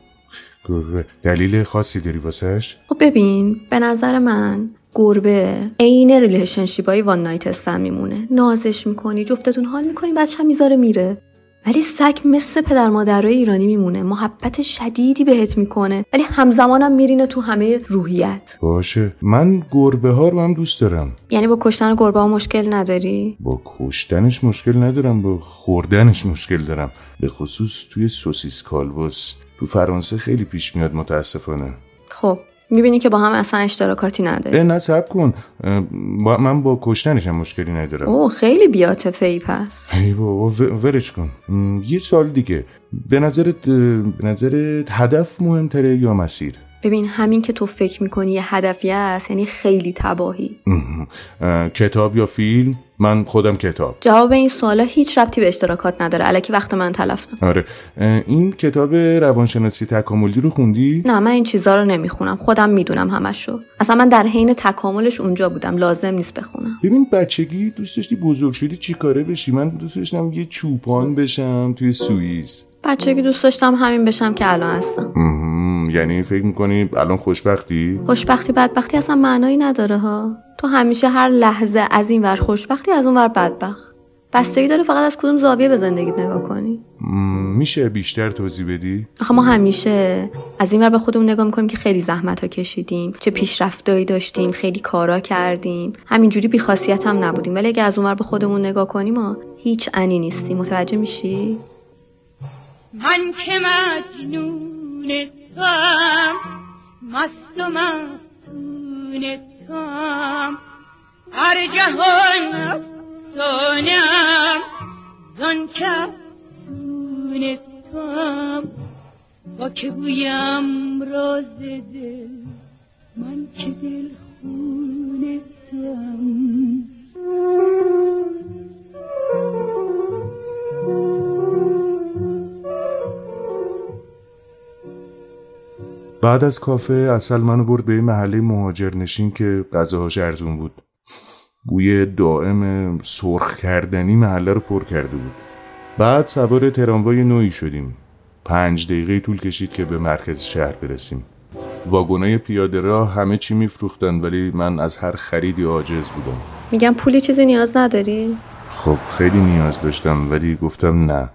گربه. دلیل خاصی داری واسهش؟ خب ببین به نظر من گربه. عین relationship one night stand میمونه. نازش می‌کنی جفتتون حال می‌کنی بعدش هم می‌ذاره میره. ولی سگ مثل پدر مادرای ایرانی میمونه. محبت شدیدی بهت می‌کنه. ولی همزمانم میرینه تو همه روحیت. باشه. من گربه ها رو هم دوست دارم. یعنی با کشتن گربه ها مشکل نداری؟ با کشتنش مشکل ندارم با خوردنش مشکل دارم. به خصوص توی سوسیس کالباس. تو فرانسه خیلی پیش میاد متاسفانه. خب. می‌بینی که با هم اصلا اشتراکاتی نداری اه نه سب کن. با من با کشتنش هم مشکلی ندارم. اوه خیلی بیاتفه ای پس. ای بابا و- ولش کن. یه سال دیگه. به نظرت به نظرت هدف مهمتره یا مسیر؟ ببین همین که تو فکر می‌کنی یه هدفی هست یعنی خیلی تباهی. اه، اه، کتاب یا فیلم؟ من خودم کتاب. جواب این سوالا هیچ ربطی به اشتراکات نداره. الکی وقت من تلف نکن. آره. این کتاب روانشناسی تکاملی رو خوندی؟ نه من این چیزا رو نمی‌خونم. خودم می‌دونم همشو. اصلا من در حین تکاملش اونجا بودم. لازم نیست بخونم. ببین بچگی دوست داشتی بزرگ شدی چی کاره بشی؟ من دوست داشتم یه چوپان بشم توی سوئیس. بچگی دوست داشتم همین بشم که الان هستم. یعنی فکر می‌کنی الان خوشبختی؟ خوشبختی بدبختی اصلا معنایی نداره ها. تو همیشه هر لحظه از این ور خوشبختی از اون ور بدبخت. بستگی داره فقط از کدوم زاویه به زندگیت نگاه کنی. میشه بیشتر توضیح بدی؟ آخه ما همیشه از این ور به خودمون نگاه می‌کنیم که خیلی زحمت ها کشیدیم چه پیشرفتایی داشتیم خیلی کارا کردیم. همینجوری بیخاصیت هم نبودیم. ولی اگه از اون ور به خودمون نگاه کنیم ما هیچ انی نیستیم. متوجه میشی؟ من که مجنون مست و مفتون توام هر جهان افسانم زان که افسون توام. با که گویم راز دل من که دل خون توام. بعد از کافه اصل منو برد به یه محله مهاجر نشین که غذاهاش ارزون بود. بوی دائم سرخ کردنی محله رو پر کرده بود. بعد سوار تراموای نوعی شدیم. پنج دقیقه طول کشید که به مرکز شهر برسیم. واگنای پیاده راه همه چی میفروختن ولی من از هر خریدی عاجز بودم. میگم پولی چیزی نیاز نداری؟ خب خیلی نیاز داشتم ولی گفتم نه.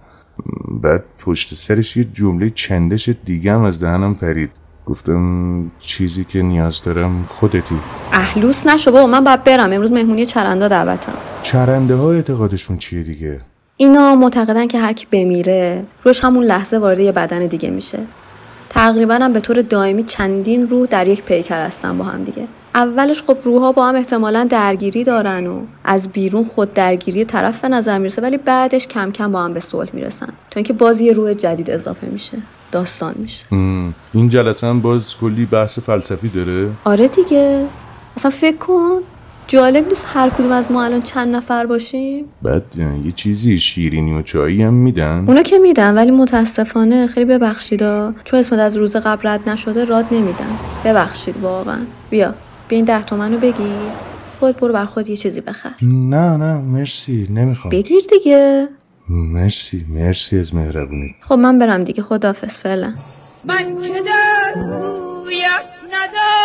بعد پشت سرش یه جمله چندش دیگه هم از دهنم پرید. گفتم چیزی که نیاز دارم خودتی. اهلوس نشو بابا من باید برم. امروز مهمونی چرندا دعوتم. چرنده ها اعتقادشون چیه دیگه؟ اینا معتقدن که هر کی بمیره روش همون لحظه وارد یه بدن دیگه میشه. تقریبا هم به طور دائمی چندین روح در یک پیکر هستن با هم دیگه. اولش خب روحها با هم احتمالا درگیری دارن و از بیرون خود درگیری طرف به نظر می‌رسه ولی بعدش کم کم با هم به صلح می‌رسن. تا اینکه باز یه روح جدید اضافه میشه. داستان میشه. این جلسه هم باز کلی بحث فلسفی داره؟ آره دیگه. اصلا فکر کن جالب نیست هر کدوم از ما الان چند نفر باشیم؟ بعد یه چیزی شیرینی و چایی هم میدن؟ اونا که میدن ولی متاسفانه خیلی ببخشیدا چون اسمت از روز قبل رد نشده راد نمیدن. ببخشید واقعا. بیا بیا این ده تومن رو بگیر خود برو بر خود یه چیزی بخر. نه نه مرسی. نمی‌خوام. بگیر دیگه. مرسی مرسی از مهربونی. خب من برم دیگه. خدافز فعلا. من که در رویت ندارم.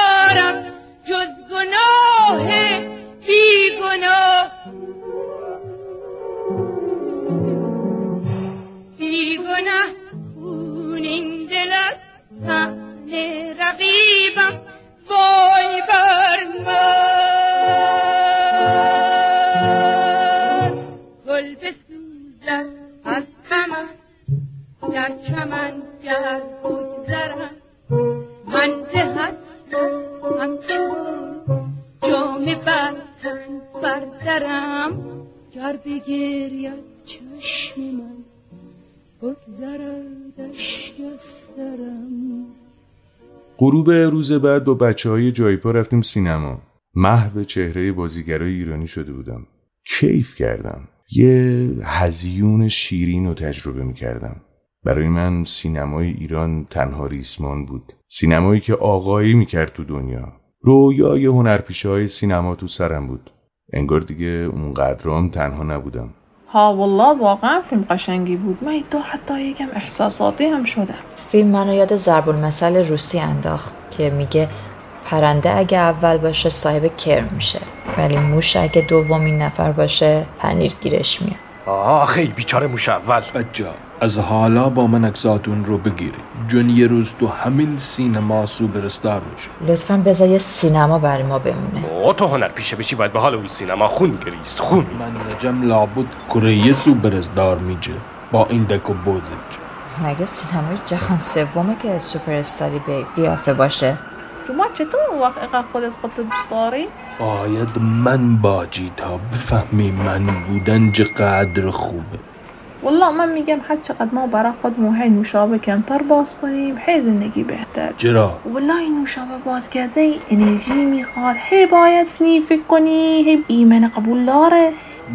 گر بگذرم من به حسرت همچون جام برتن بردرم گر بگرید چشم من بگذرد اشک از سرم. غروب روز بعد با بچه های جایپا رفتیم سینما. محو چهره بازیگرای ایرانی شده بودم. کیف کردم. یه هزیون شیرین رو تجربه می‌کردم. برای من سینمای ایران تنها ریسمان بود. سینمایی که آقایی می‌کرد تو دنیا. رویای هنرپیشه های سینما تو سرم بود. انگار دیگه اونقدرام تنها نبودم. ها والله واقعا فیلم قشنگی بود. من دو حتی یکم احساساتی هم شدم. فیلم منو یاد ضرب المثل روسی انداخت که میگه پرنده اگه اول باشه صاحب کرم میشه ولی موش اگه دومین نفر باشه پنیر گیرش میاد. آخ ای بیچاره موش اول. بچه از حالا با من اکساتون رو بگیری جون یه روز تو همین سینما سوپرستار میشه. لطفا بذار یه سینما برای ما بمونه. او تو هنر پیشه بشی باید به حال اون سینما خون گریست خون. من نجم لابد کره سوپرستار میجه با این دک و بوزج مگه سینمای جهان سومه که سوپر استاری به قیافه باشه؟ شما چطور اون وقت اینقدر خودت خودت دوست داری؟ باید من باجی تا بفهمی من بودن چقدر خوبه. والله من میگم هر چقدر ما برای خودمون هی نوشابه کمتر باز کنیم هی زندگی بهتر. چرا؟ والله این نوشابه باز کرده ای انرژی می‌خواد. هی باید نی فکر کنی هی ایمن قبول داره.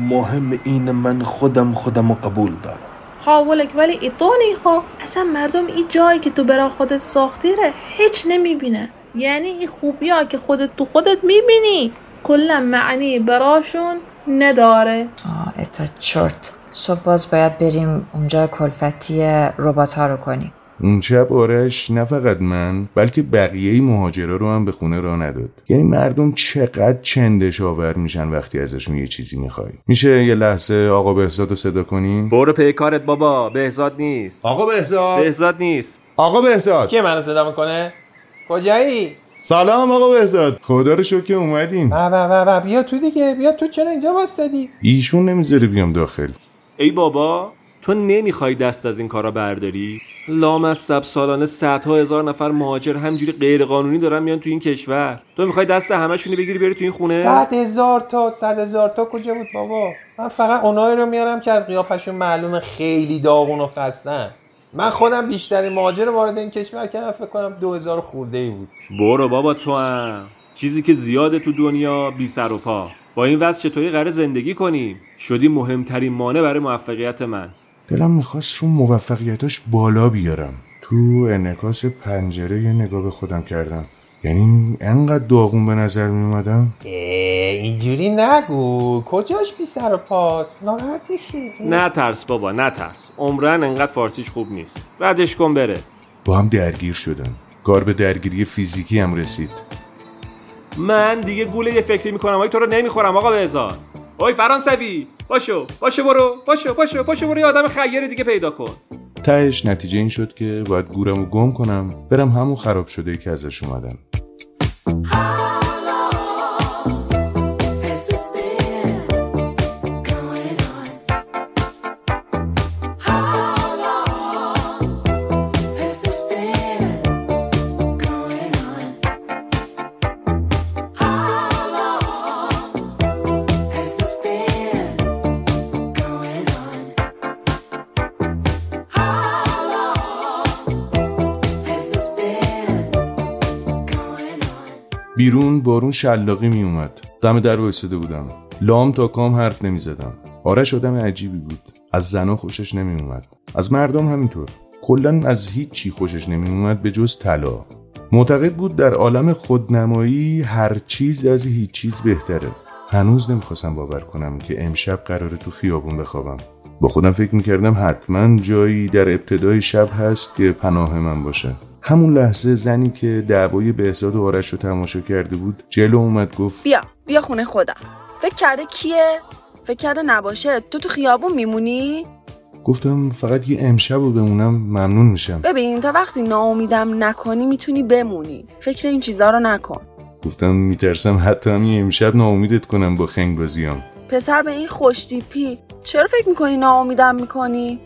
مهم این من خودم خودم قبول دارم. حاولک ولی ای تو نیخوا. اصلا مردم این جایی که تو برا خودت ساختی ره هیچ نمی‌بینه. یعنی این خوبی ها که خودت تو خودت می‌بینی کلا معنی براشون نداره. آه اتا چرت. صبح باز باید بریم اونجا کلفتی ربات ها رو کنیم. اون شب آرش نه فقط من بلکه بقیه مهاجرا رو هم به خونه را نداد. یعنی مردم چقدر چندش آور میشن وقتی ازشون یه چیزی می‌خوای. میشه یه لحظه آقا بهزاد رو صدا کنیم؟ برو پی کارت بابا بهزاد نیست. آقا بهزاد. بهزاد نیست. آقا بهزاد. کی منو صدا می‌کنه؟ کجایی؟ سلام آقا بهزاد. خدا رو شکر که اومدین. و و و و بیا تو دیگه بیا تو چرا اینجا واسدی ایشون نمی‌ذاره بیام داخل. ای بابا تو نمی‌خوای دست از این کارا برداری؟ لامصب سالانه صدها هزار نفر مهاجر همجوری غیر قانونی دارن میان تو این کشور. تو می‌خوای دست همشونی بگیری بری تو این خونه؟ صد هزار تا صد هزار تا کجا بود بابا؟ من فقط اونایی رو میارم که از قیافشون معلومه خیلی داغون و خستن. من خودم بیشترین مهاجر وارد این کشور کردم فکر کنم دو هزار خورده ای بود. برو بابا تو هم. چیزی که زیاده تو دنیا بی سر و پا. با این وضع چطوری قرار زندگی کنیم؟ شدی مهمترین مانع برای موفقیت من. دلم می‌خواست رو موفقیتاش بالا بیارم. تو انعکاس پنجره یه نگاه به خودم کردم. یعنی انقدر داغون به نظر میومدم اینجوری نگو. کجاش بی سر و پاس؟ ناراحت نه ترس بابا نه ترس. عمرن انقدر فارسیش خوب نیست. ردش کن بره. با هم درگیر شدم کار به درگیری فیزیکی هم رسید. من دیگه گوله یه فکری می‌کنم. وای تو رو نمی‌خورم آقا بهزاد. اوی فرانسوی. باشو باشو برو باشو باشو باشو برو یه آدم خیر دیگه پیدا کن. تهش نتیجه این شد که باید گورم رو گم کنم برم همون خراب شده که ازش اومدم. بیرون بارون شلاقی می اومد دم در وایساده بودم. لام تا کام حرف نمی زدم آرش آدم عجیبی بود. از زنا خوشش نمی اومد از مردم همینطور. کلا از هیچ چی خوشش نمی اومد به جز طلا. معتقد بود در عالم خودنمایی هر چیز از هیچ چیز بهتره. هنوز نمی‌خواستم باور کنم که امشب قراره تو خیابون بخوابم. با خودم فکر می‌کردم حتما جایی در ابتدای شب هست که پناه من باشه. همون لحظه زنی که دعوای بهزاد و آرش رو تماشا کرده بود جلو اومد گفت بیا بیا خونه خودم. فکر کرده کیه؟ فکر کرده نباشه. تو تو خیابون میمونی؟ گفتم فقط یه امشب رو بمونم ممنون میشم. ببین تا وقتی ناامیدم نکنی می‌تونی بمونی. فکر این چیزا رو نکن. گفتم میترسم حتی هم یه امشب ناامیدت کنم با خنگ بازیام پسر به این خوشتیپی. چرا فکر می‌کنی ناامیدم می‌کنی؟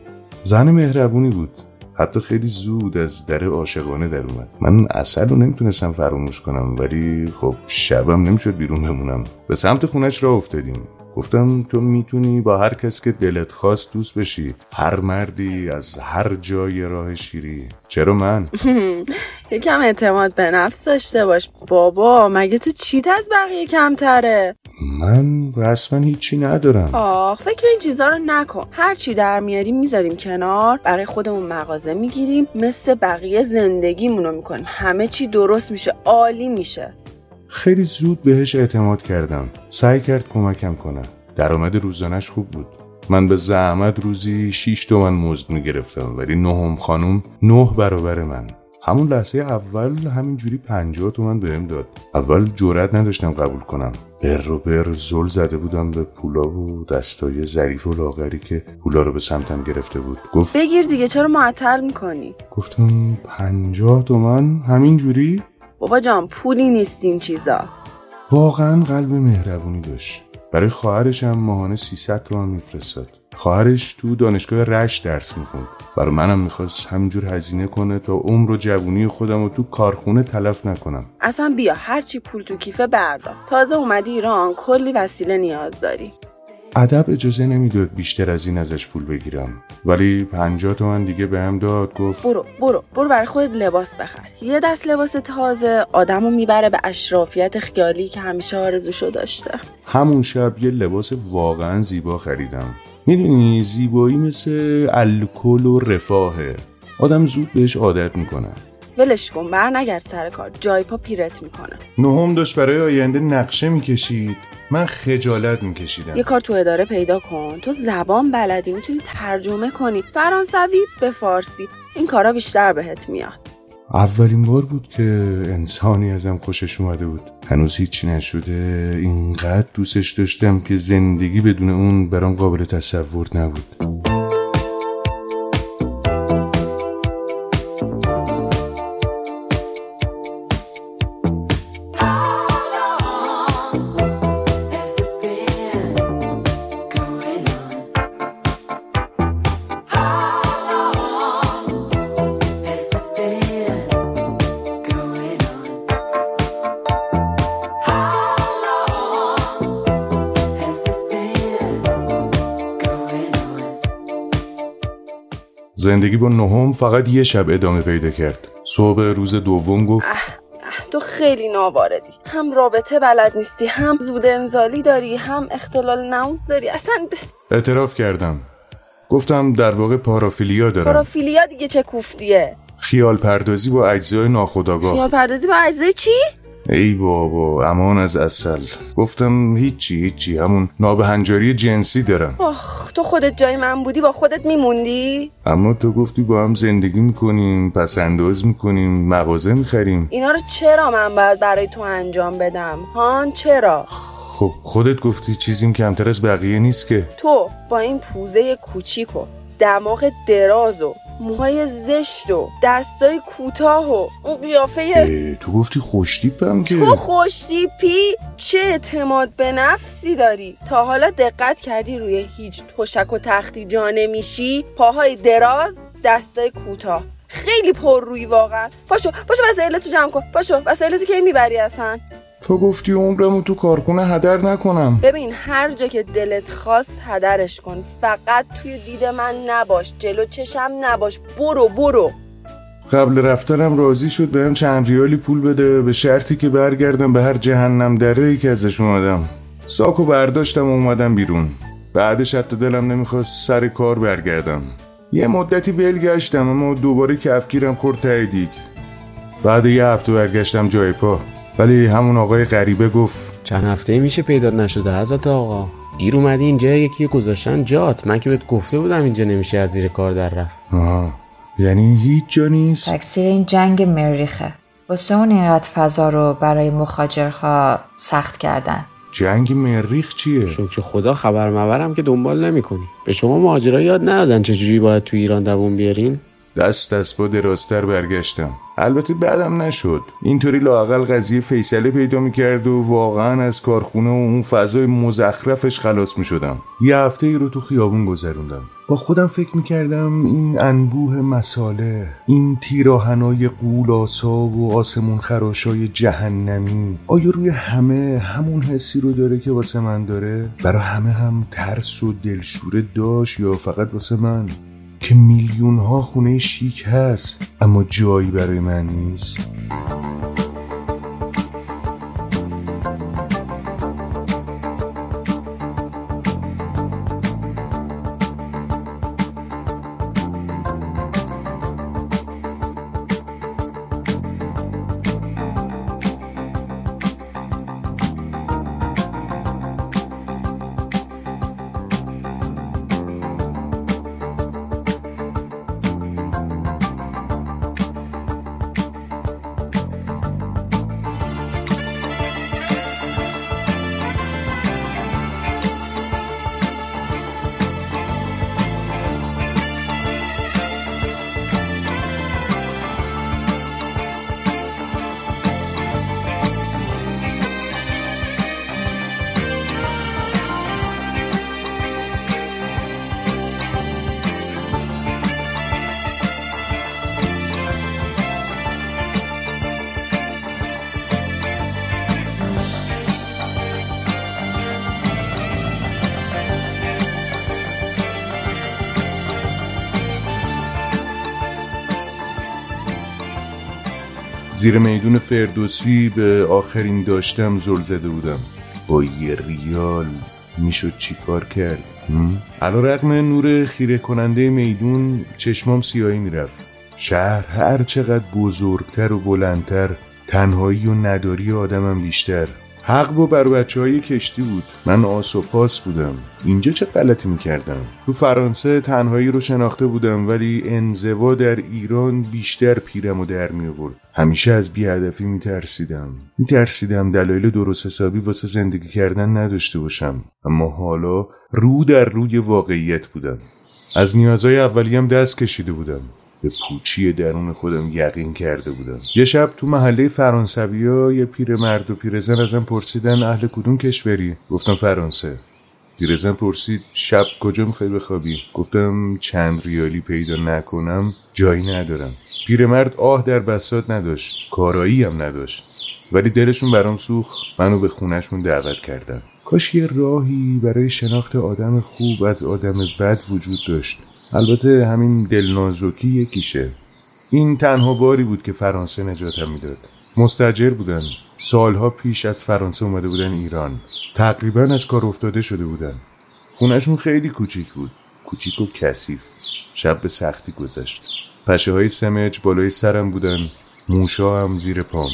زن مهربونی بود. حتی خیلی زود از در عاشقانه در اومد. من اصل رو نمی‌تونستم فراموش کنم ولی خب شبم نمی‌شد بیرون بمونم. به سمت خونش را افتادیم. گفتم تو می‌تونی با هر کس که دلت خواست دوست بشی. هر مردی از هر جای راه شیری. چرا من؟ یکم اعتماد به نفس داشته باش بابا. مگه تو چیت از بقیه کمتره؟ من رسما هیچی ندارم. آخ فکر این چیزا رو نکن. هر چی در میاریم می‌ذاریم کنار. برای خودمون مغازه می‌گیریم. مثل بقیه زندگیمونو می‌کنیم. همه چی درست میشه عالی میشه. خیلی زود بهش اعتماد کردم. سعی کرد کمکم کنه. درآمد روزانش خوب بود. من به زحمت روزی 6 تومن مزد می‌گرفتم ولی نهم خانوم نه برابر من. همون لحظه اول همینجوری پنجاه تومن بهم داد. اول جرأت نداشتم قبول کنم. بر و بر زل زده بودم به پولا و دستای ظریف و لاغری که پولا رو به سمتم گرفته بود. گفت بگیر دیگه چرا معطل می‌کنی؟ گفتم پنجاه تومن؟ همینجوری؟ بابا جان پولی نیست این چیزا. واقعا قلب مهربونی داشت. برای خواهرش هم ماهانه 300 تومن میفرستاد. خواهرش تو دانشگاه رشت درس می‌خوند. برای منم می‌خواست همینجور هزینه کنه تا عمر و جوونی خودم رو تو کارخونه تلف نکنم. اصلا بیا هرچی پول تو کیفه بردار. تازه اومدی ایران کلی وسیله نیاز داری. ادب اجازه نمی‌داد بیشتر از این ازش پول بگیرم. ولی پنجاه تومن دیگه بهم داد گفت برو برو برو برای خودت لباس بخر. یه دست لباس تازه آدمو می‌بره به اشرافیت خیالی که همیشه آرزوشو داشته. همون شب یه لباس واقعا زیبا خریدم. می‌دونی زیبایی مثل الکل و رفاهه. آدم زود بهش عادت می‌کنه. ولش کن بر نگرد سر کار. جای پا پیرت می‌کنه. نهم داشت برای آینده نقشه می‌کشید. من خجالت میکشیدم. یه کار تو اداره پیدا کن. تو زبان بلدی می‌تونی ترجمه کنی. فرانسوی به فارسی. این کارا بیشتر بهت میاد. اولین بار بود که انسانی ازم خوشش اومده بود. هنوز هیچی نشده. اینقدر دوستش داشتم که زندگی بدون اون برام قابل تصور نبود. زندگی با نهم فقط یه شب ادامه پیدا کرد. صبح روز دوم گفت اه، تو خیلی ناواردی هم رابطه بلد نیستی هم زود انزالی داری هم اختلال نوز داری. اصلا ب- اعتراف کردم. گفتم در واقع پارافیلیا دارم. پروفیلیا دیگه چه کوفتیه؟ خیال پردازی با اجزای ناخودآگاه. خیال پردازی با اجزای چی؟ ای بابا امان از اصل گفتم هیچی هیچی همون نابهنجاری جنسی دارم. آخ تو خودت جای من بودی با خودت میموندی؟ اما تو گفتی با هم زندگی می‌کنیم پس انداز می‌کنیم مغازه می‌خریم. اینا رو چرا من باید برای تو انجام بدم؟ هان چرا؟ خب خودت گفتی چیزیم کمتر از بقیه نیست که. تو با این پوزه کوچیک و دماغ دراز و موهای زشت و دستای کوتاه و اون قیافه تو گفتی خوشتیپم که. تو خوشتیپی چه اعتماد به نفسی داری؟ تا حالا دقت کردی روی هیچ تشک و تختی جا نمیشی؟ پاهای دراز دستای کوتاه. خیلی پر روی واقعا. پاشو پاشو وسایلتو جمع کن. پاشو وسایلتو کی می‌بری اصلا؟ تو گفتی عمرمو تو کارخونه هدر نکنم. ببین هر جا که دلت خواست هدرش کن. فقط توی دید من نباش جلو چشم نباش. برو برو. قبل رفتنم راضی شد بهم چند ریالی پول بده به شرطی که برگردم به هر جهنم دره ای که ازش اومدم. ساکو برداشتم و اومدم بیرون. بعدش حتی دلم نمی‌خواست سر کار برگردم. یه مدتی ول گشتم اما دوباره کفگیرم خورد ته دیگ بعد یه هفته برگشتم جای پا. ولی همون آقای غریبه گفت چند هفته میشه پیدا نشده حضرت آقا؟ گیر اومدی اینجا یکی گذاشتن جات. من که بهت گفته بودم اینجا نمیشه از زیر کار در رفت. آها. یعنی هیچ جا نیست؟ تکثیر این جنگ مریخه. واسه اون اینقدر فضا رو برای مخاجرها سخت کردن. جنگ مریخ چیه؟ شکر خدا خبر مبرم که دنبال نمی‌کنی. به شما ماجرا یاد ندادن چجوری باید تو ایران دووم بیارین؟ دست دست با دراستر برگشتم. البته بعدم نشد. اینطوری لاقل قضیه فیصله پیدا می‌کرد و واقعا از کارخونه و اون فضای مزخرفش خلاص می‌شدم. یه هفته ای رو تو خیابون گذروندم. با خودم فکر می‌کردم این انبوه مساله این تیراهنای قولاسا و آسمون خراشای جهنمی آیا روی همه همون حسی رو داره که واسه من داره؟ برا همه هم ترس و دلشوره داشت یا فقط واسه من؟ که میلیون ها خونه شیک هست اما جایی برای من نیست. میدون فردوسی به آخرین داشتم زل زده بودم. با یه ریال می‌شد چیکار کرد؟ علا رقم نور خیره کننده میدون چشمام سیاهی می‌رفت. شهر هر چقدر بزرگتر و بلندتر تنهایی و نداری آدمم بیشتر. حق با بر بچه های کشتی بود. من آس و پاس بودم. اینجا چه غلطی می‌کردم؟ تو فرانسه تنهایی رو شناخته بودم ولی انزوا در ایران بیشتر پیرم و در می آورد همیشه از بیهدفی میترسیدم. میترسیدم دلایل درست حسابی واسه زندگی کردن نداشته باشم. اما حالا رو در روی واقعیت بودم. از نیازهای اولیام دست کشیده بودم. به پوچی درون خودم یقین کرده بودم. یه شب تو محله فرانسویا یه پیرمرد و پیرزن ازم پرسیدن اهل کدوم کشوری؟ گفتم فرانسه. پیرزن پرسید شب کجا می‌خوای بخوابی؟ گفتم چند ریالی پیدا نکنم جایی ندارم. پیرمرد آه در بسات نداشت کارایی هم نداشت. ولی دلشون برام سوخت منو به خونشون دعوت کردن. کاش یه راهی برای شناخت آدم خوب از آدم بد وجود داشت. البته همین دلنازکی یکیشه. این تنها باری بود که فرانسه نجاتم می‌داد. مستجر بودن. سالها پیش از فرانسه اومده بودن ایران. تقریبا از کار افتاده شده بودن. خونشون خیلی کوچیک بود. کوچیک و کثیف. شب به سختی گذشت. پشه های سمج بالای سرم بودن. موشا هم زیر پام.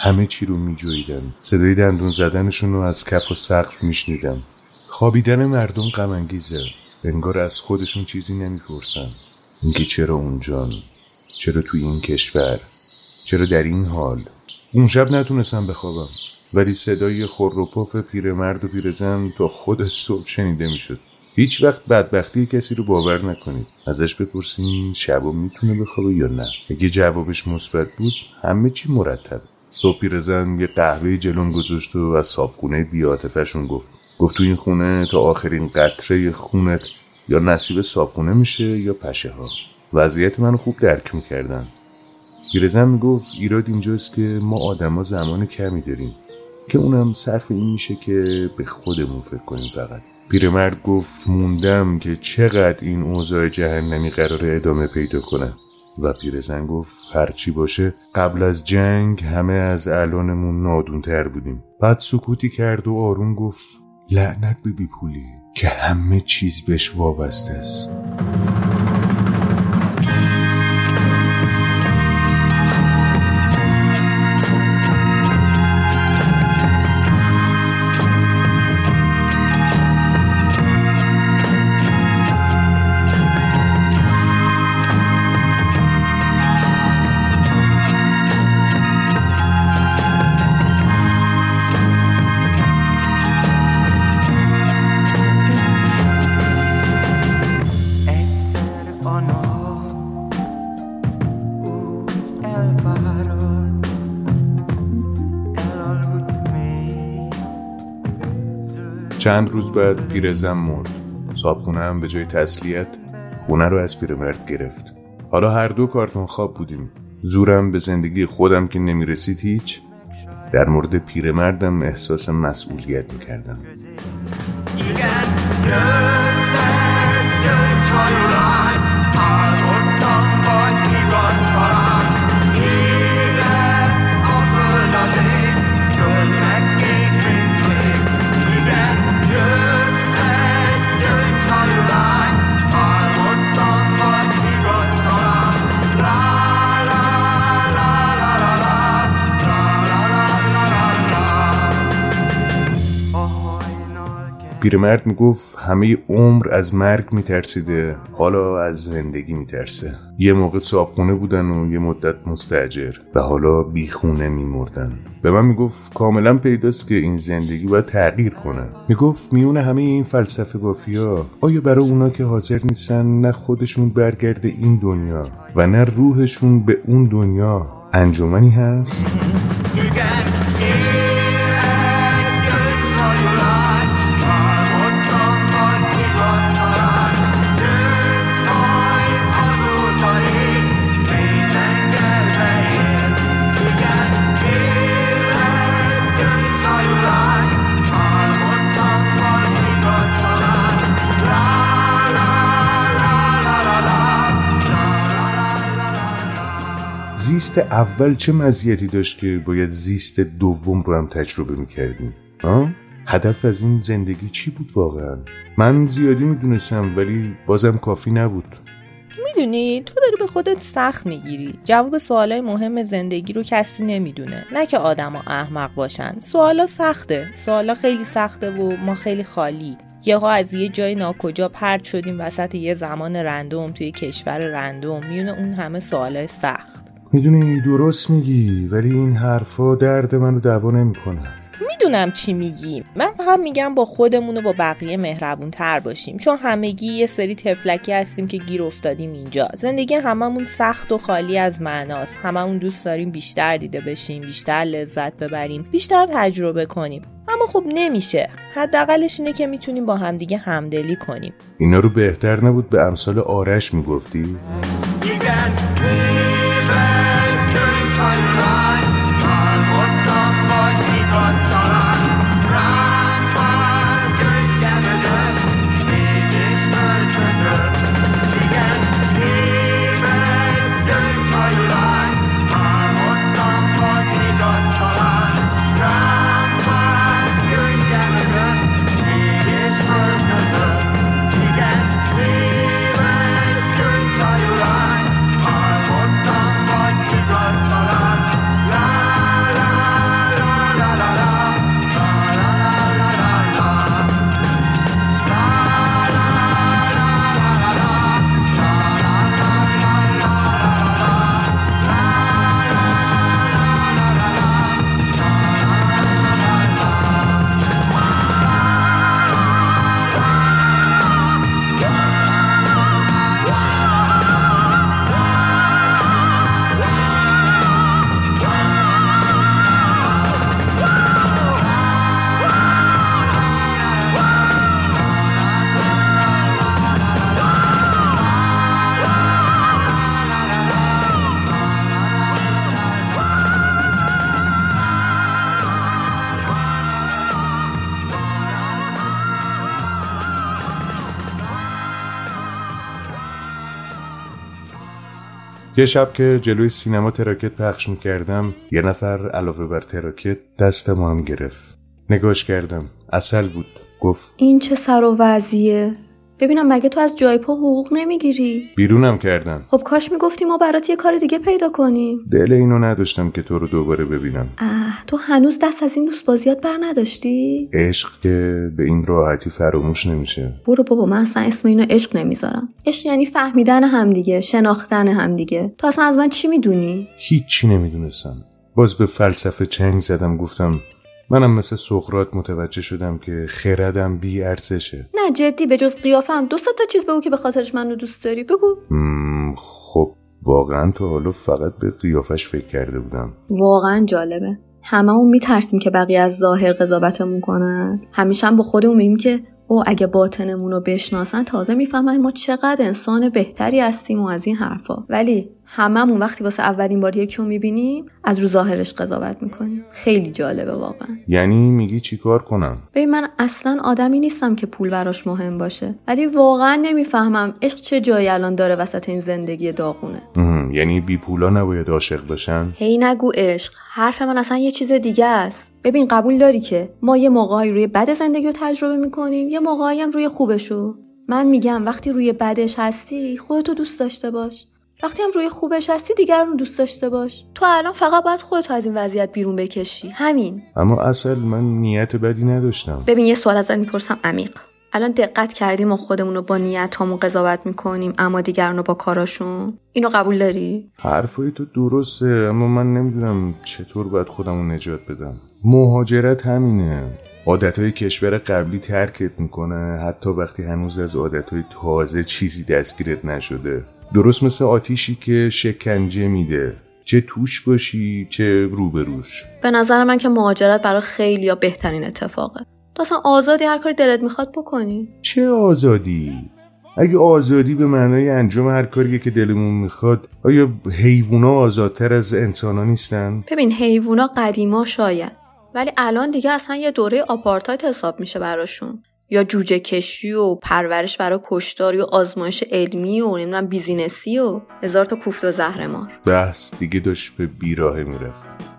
همه چی رو میجویدن صدای دندون زدنشون رو از کف و سقف میشنیدم. خوابیدن مردم غمانگیزه. انگار از خودشون چیزی نمی‌پرسن. اینکه چرا اونجان چرا توی این کشور چرا در این حال. اون شب نتونستم بخوابم ولی صدای خور و پف پیرمرد و پیرزن تا خود صبح شنیده می‌شد. هیچ وقت بدبختی کسی رو باور نکنید. ازش بپرسین شبا می‌تونه بخوابه یا نه. اگه جوابش مثبت بود همه چی مرتب. صبح پیرزن یه قهوه جلوم گذاشت و از صابخونه بیاتفشون گفت. گفت تو این خونه تا آخرین قطره خونت یا نصیب صابخونه میشه یا پشه ها وضعیت منو خوب درک می‌کردن. پیرزن می‌گفت ایراد اینجاست که ما آدما زمان کمی داریم که اونم صرف این میشه که به خودمون فکر کنیم فقط. پیرمرد گفت موندم که چقدر این اوضاع جهنمی قرار ادامه پیدا کنه. و پیرزن گفت هرچی باشه قبل از جنگ همه از الانمون نادونتر بودیم. بعد سکوتی کرد و آروم گفت لعنت به بی پولی که همه چیز بهش وابسته است. چند روز بعد پیرزن مرد. صابخونه هم به جای تسلیت خونه رو از پیرمرد گرفت. حالا هر دو کارتون خواب بودیم. زورم به زندگی خودم که نمی‌رسید هیچ. در مورد پیرمردم احساس مسئولیت می‌کردم. پیرمرد می‌گفت همه عمر از مرگ میترسیده حالا از زندگی میترسه. یه موقع صابخونه بودن و یه مدت مستجر و حالا بیخونه میمردن. به من می‌گفت کاملا پیداست که این زندگی باید تغییر کنه. می‌گفت میونه همه این فلسفه بافیا آیا برای اونا که حاضر نیستن نه خودشون برگرده این دنیا و نه روحشون به اون دنیا انجمنی هست؟ زیست اول چه مزیتی داشت که باید زیست دوم رو هم تجربه می‌کردیم؟ ها؟ هدف از این زندگی چی بود واقعا؟ من زیادی می‌دونستم ولی بازم کافی نبود. می‌دونی؟ تو داری به خودت سخت می‌گیری. جواب سوالای مهم زندگی رو کسی نمی‌دونه. نه که آدما احمق باشن. سوالا سخته. سوالا خیلی سخته و ما خیلی خالی. یهو از یه جای ناکجا پرت شدیم وسط یه زمان رندوم توی کشور رندوم. میونه اون همه سوالای سخت. می‌دونی درست میگی ولی این حرفا درد منو دوا نمی‌کنه. می‌دونم چی میگی. من فقط میگم با خودمون و با بقیه مهربون تر باشیم چون همگی یه سری تفلکی هستیم که گیر افتادیم اینجا. زندگی هممون سخت و خالی از معناست. هممون دوست داریم بیشتر دیده بشیم بیشتر لذت ببریم بیشتر تجربه کنیم. اما خب نمیشه. حداقلش اینه که می‌تونیم با همدیگه همدلی کنیم. اینا رو بهتر نبود به امثال آرش می‌گفتی؟ یه شب که جلوی سینما تراکت پخش می‌کردم یه نفر علاوه بر تراکت دست ما هم گرفت. نگاش کردم. عسل بود. گفت این چه سر و وضعیه؟ ببینم مگه تو از جای پا حقوق نمی‌گیری؟ بیرونم کردم خب کاش می‌گفتی ما برات یه کار دیگه پیدا کنیم. دل اینو نداشتم که تو رو دوباره ببینم. اه تو هنوز دست از این دوست بازیات بر نداشتی؟ عشق که به این راحتی فراموش نمیشه. برو بابا من اصلا اسم اینو عشق نمی‌ذارم. عشق یعنی فهمیدن همدیگه شناختن همدیگه تو اصلا از من چی می‌دونی؟ هیچی نمی‌دونستم. باز به فلسفه چنگ زدم گفتم منم مثل سقرات متوجه شدم که خردم بی ارزشه. نه جدی به جز قیافم. دو تا چیز بگو که به خاطرش منو دوست داری. بگو. خب واقعا تا حالا فقط به قیافش فکر کرده بودم. واقعا جالبه. هممون میترسیم که بقیه از ظاهر قضاوتمون کنن. همیشه هم با خودمون میگیم که او اگه باطنمون رو بشناسن تازه می‌فهمن ما چقدر انسان بهتری هستیم و از این حرفا. ولی هممون وقتی واسه اولین بار یکی رو می‌بینیم از رو ظاهرش قضاوت می‌کنیم. خیلی جالبه واقعا. یعنی میگی چیکار کنم؟ ببین من اصلا آدمی نیستم که پول براش مهم باشه ولی واقعا نمی‌فهمم عشق چه جایی الان داره وسط این زندگی داغونه. یعنی بی پولا نباید عاشق باشن هی نگو عشق. حرف من اصلا یه چیز دیگه است. ببین قبول داری که ما یه موقعی روی بد زندگی رو تجربه می‌کنیم یه موقعی هم روی خوبشو. من میگم وقتی روی بدش هستی خودتو دوست داشته باش. وقتی هم روی خوبش هستی دیگران رو دوست داشته باش. تو الان فقط باید خودتو از این وضعیت بیرون بکشی. همین. اما اصل من نیت بدی نداشتم. ببین یه سوال ازت می‌پرسم عمیق. الان دقت کردیم ما خودمون رو با نیت همون قضاوت می‌کنیم اما دیگران رو با کاراشون؟ اینو قبول داری؟ حرفای تو درسته اما من نمی‌دونم چطور باید خودمو نجات بدم. مهاجرت همینه. عادتهای کشور قبلی ترکت می‌کنه حتی وقتی هنوز از عادتهای تازه چیزی دستگیرت نشده. درست مثل آتیشی که شکنجه میده. چه توش باشی چه روبروش. به نظر من که مهاجرت برای خیلی یا بهترین اتفاقه. تو اصلا آزادی هر کاری دلت می‌خواد بکنی. چه آزادی؟ اگه آزادی به معنای انجام هر کاری که دلمون می‌خواد آیا حیوونا آزادتر از انسانا نیستن؟ ببین حیوونا قدیما شاید ولی الان دیگه اصلا یه دوره آپارتاید حساب میشه براشون. یا جوجه کشی و پرورش برای کشتار یا آزمایش علمی و نمی‌دونم بیزینسی و هزار تا کوفت و زهرمار. بحث دیگه داشت به بیراهه می‌رفت.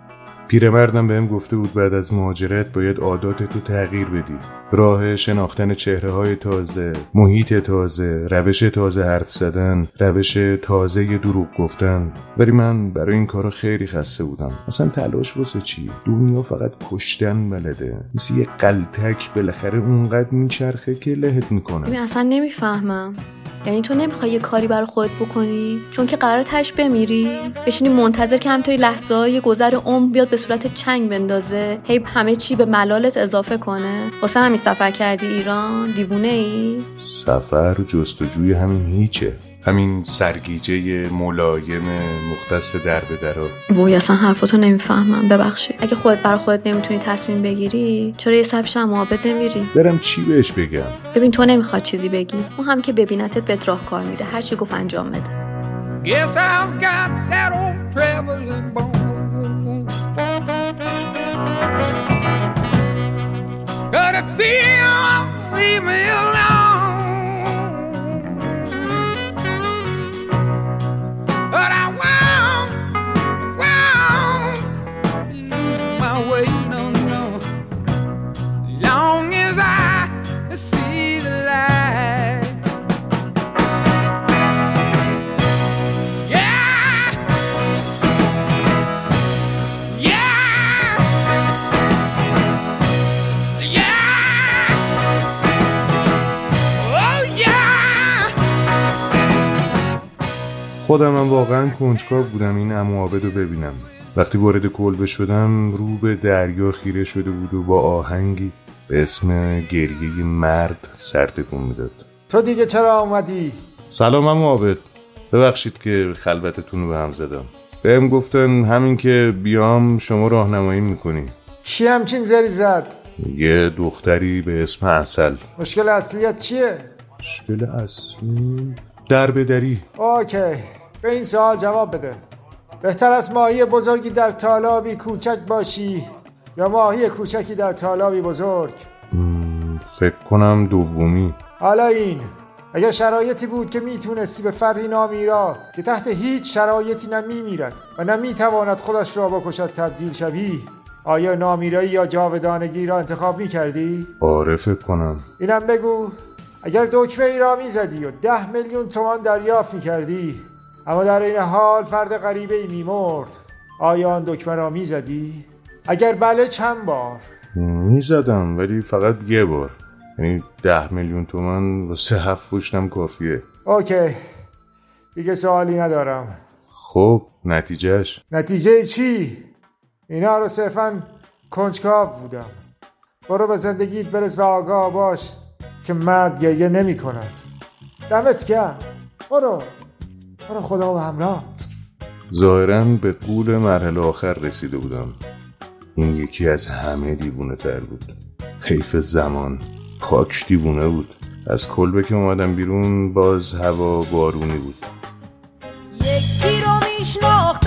پیرمردم بهم گفته بود بعد از مهاجرت باید عادات تو تغییر بدی. راه شناختن چهره های تازه محیط تازه روش تازه حرف زدن روش تازه دروغ گفتن. ولی من برای این کارا خیلی خسته بودم. اصلا تلاش واسه چی؟ دنیا فقط کشتن بلده. مثل یه قلتک بالاخره اونقدر میچرخه که لهت می‌کنه. اصلا نمی‌فهمم. یعنی تو نمی‌خوای یه کاری برای خودت بکنی؟ چون که قرار تش بمیری. بشینی منتظر که همینطوری لحظه های گذر عمر بیاد به صورت چنگ بندازه. هی همه چی به ملالت اضافه کنه. واسه همین سفر کردی ایران؟ دیوونه ای؟ سفر جستجوی همین هیچه. همین سرگیجه ملایم مختص در به درا. وای اصلا حرفاتو نمی‌فهمم. ببخشید. اگه خودت برای خودت نمی‌تونی تصمیم بگیری چرا یه سبش هم معابد نمیری؟ برم چی بهش بگم؟ ببین تو نمی‌خواد چیزی بگی. اون هم که ببینتت بهت راهکار میده. هر چی گفت انجام بده. Guess I've got that old traveling bone. If you won't leave me alone, خودم هم واقعا کنجکاو بودم این امو عابد رو ببینم. وقتی وارد کلبه شدم رو به دریا خیره شده بود و با آهنگی به اسم گریه مرد سرتکون می‌داد. تو دیگه چرا آمدی؟ سلام امو عابد. ببخشید که خلوتتون رو به هم زدم. بهم گفتن همین که بیام شما راهنمایی می‌کنی. کی همچین زری زد؟ یه دختری به اسم اصل مشکل اصلیت چیه؟ مشکل اصلی در بدری اوکی. به این سوال جواب بده. بهتر از ماهی بزرگی در تالابی کوچک باشی یا ماهی کوچکی در تالابی بزرگ؟ فکر کنم دومی. حالا این. اگر شرایطی بود که می‌تونستی به فردی نامیرا که تحت هیچ شرایطی نه میمیرد و نه می‌تواند خودش را بکشد تبدیل شوی آیا نامیرایی یا جاودانگی را انتخاب می‌کردی؟ آره فکر کنم. اینم بگو. اگر دکمه ای را می‌زدی و ده میلیون تومان دریافت می‌کردی اما در این حال فرد غریبه ای میمرد آیا آن دکمه را می‌زدی؟ اگر بله چند بار؟ می‌زدم ولی فقط یه بار. یعنی ده میلیون تومن واسه هفت پشتم کافیه. اوکی. دیگه سوالی ندارم. خب نتیجهش نتیجه چی؟ اینا رو صرفا کنجکاو بودم. برو به زندگیت برس و آگاه باش که مرد گریه نمی کند. دمت گرم. برو. برو خدا و همراه. ظاهرا به قول مرحله آخر رسیده بودم. این یکی از همه دیوونه تر بود. حیف زمان. پاک دیوونه بود. از کلبه که اومدم بیرون باز هوا بارونی بود. یکی رو میشناختم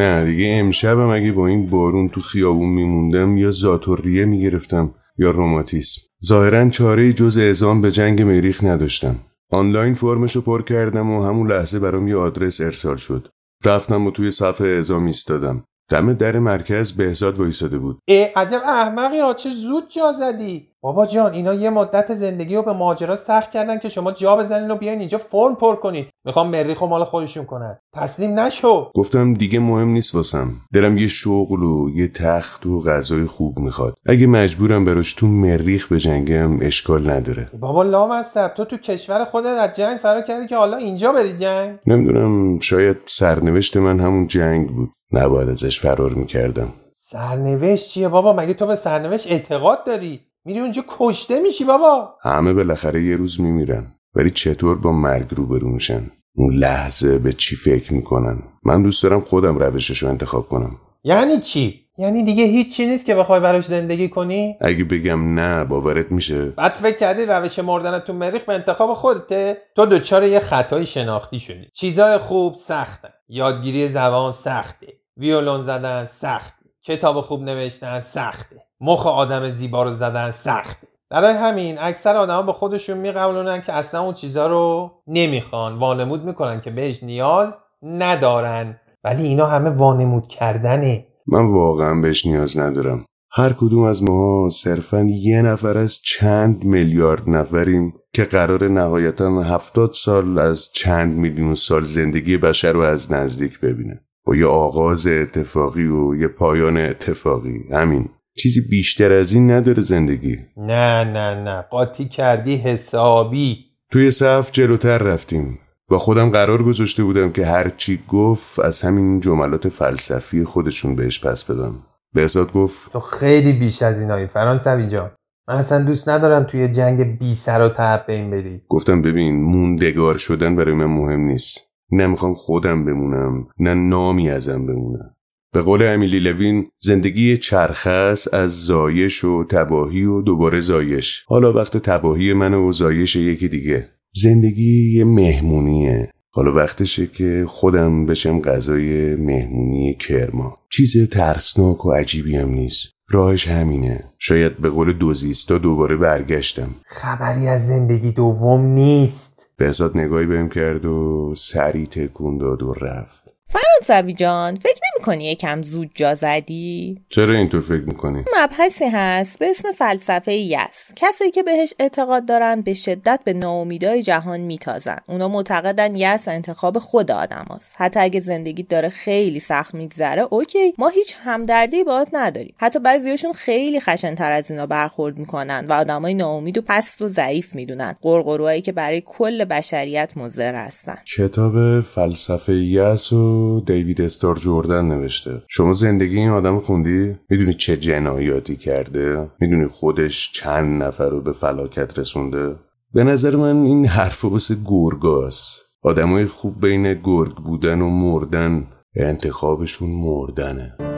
نه دیگه امشبم اگه با این بارون تو خیابون میموندم یا زاتوریه می‌گرفتم یا روماتیسم ظاهرا چاره جز اعزام به جنگ مریخ نداشتم. آنلاین فرمشو پر کردم و همون لحظه برام یه آدرس ارسال شد. رفتم و توی صفحه اعزام ایستادم. دم در مرکز بهزاد وایساده بود. ای عجب احمقی ها چه زود جا زدی. بابا جان اینا یه مدت زندگی رو به ماجرا سخت کردن که شما جا بزنین و بیاین اینجا فرم پر کنید می‌خوام مریخ و مال خودشون کنن. تسلیم نشو. گفتم دیگه مهم نیست واسم. دلم یه شغل و یه تخت و غذای خوب می‌خواد. اگه مجبورم براش تو مریخ بجنگم اشکال نداره. بابا لامصب تو تو کشور خودت از جنگ فرار کردی که حالا اینجا بری جنگ؟ نمی‌دونم شاید سرنوشت من همون جنگ بود. نباید ازش فرار می‌کردم. سرنوشت چیه بابا؟ مگه تو به سرنوشت اعتقاد داری؟ میری اونجا کشته میشی بابا. همه بالاخره یه روز میمیرن. ولی چطور با مرگ روبرو میشن؟ اون لحظه به چی فکر می‌کنن؟ من دوست دارم خودم روششو انتخاب کنم. یعنی چی؟ یعنی دیگه هیچی نیست که بخوای براش زندگی کنی؟ اگه بگم نه باورت میشه؟ بعد فکر کردی روش مردن تو مریخ به انتخاب خودته؟ تو دچار یه خطای شناختی شدی. چیزای خوب سختن یادگیری زبان سخته. ویولون زدن سخته. کتاب خوب نوشتن سخته. مخ آدم زیبا رو زدن سخته برای همین اکثر آدما به خودشون میقبولونن که اصلا اون چیزا رو نمی‌خوان. وانمود می‌کنن که بهش نیاز ندارن. ولی اینا همه وانمود کردنه. من واقعا بهش نیاز ندارم. هر کدوم از ما صرفا یه نفر از چند میلیارد نفریم که قرار نهایتا هفتاد سال از چند میلیون سال زندگی بشر رو از نزدیک ببینه. با یه آغاز اتفاقی و یه پایان اتفاقی. همین. چیزی بیشتر از این نداره زندگی. نه نه نه. قاطی کردی حسابی. توی صف جلوتر رفتیم. با خودم قرار گذاشته بودم که هر چی گفت از همین جملات فلسفی خودشون بهش پس بدم. بهزاد گفت تو خیلی بیش از اینایی فرانسوی جان. من اصلا دوست ندارم توی جنگ بی سر و تب بین بری. گفتم ببین موندگار شدن برای من مهم نیست. نمی‌خوام خودم بمونم نه نامی ازم بمونم. به قول امیلی لوین زندگی چرخه است از زایش و تباهی و دوباره زایش. حالا وقت تباهی من و زایش یکی دیگه. زندگی یه مهمونیه. حالا وقتشه که خودم بشم غذای مهمونی کرما. چیز ترسناک و عجیبی هم نیست. راهش همینه. شاید به قول دوزیستا دوباره برگشتم. خبری از زندگی دوم نیست. بهزاد نگاهی بهم کرد و سری تکون داد و رفت. فرانسوی جان فکر نمی کنی یکم زود جا زدی؟ چرا اینطور فکر می‌کنی؟ مبحثی هست. به اسم فلسفه یس کسایی که بهش اعتقاد دارن به شدت به ناامیدای جهان میتازن. اونا معتقدن یس انتخاب خود آدم هست. حتی اگه زندگی داره خیلی سخت میگذره اوکی. ما هیچ همدردی باهات نداریم. حتی بعضیاشون خیلی خشنتر از اینا برخورد می‌کنن و آدمای ناامید و پست و ضعیف می‌دونن. قرقروهایی که برای کل بشریت مضر هستن. کتاب فلسفه یس و دیوید استار جوردن نوشته. شما زندگی این آدم خوندی؟ می‌دونی چه جنایاتی کرده؟ می‌دونی خودش چند نفر رو به فلاکت رسونده؟ به نظر من این حرف واسه گرگاست. آدمای خوب بین گرگ بودن و مردن انتخابشون مردنه.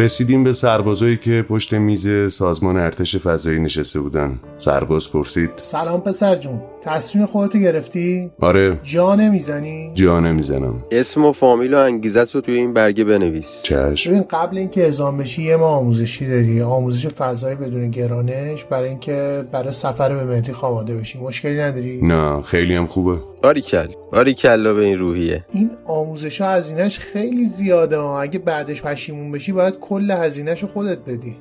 رسیدیم به سربازایی که پشت میز سازمان ارتش فضایی نشسته بودن. سرباز پرسید. سلام پسر جون. تصمیم خودتو گرفتی؟ آره. جا نمی‌زنی؟ جا نمی‌زنم. اسم و فامیل و انگیزت رو توی این برگه بنویس. چشم. ببین قبل اینکه اعزام بشی یه ماه آموزشی داری. آموزش فضایی بدون گرانش برای اینکه برای سفر به مریخ آماده بشی. مشکلی نداری؟ نه خیلی هم خوبه. باریکل. باریکلا به این روحیه. این آموزش ها هزینهش خیلی زیاده ها. اگه بعدش پشیمون بشی باید کل هزینهش رو خودت بدی.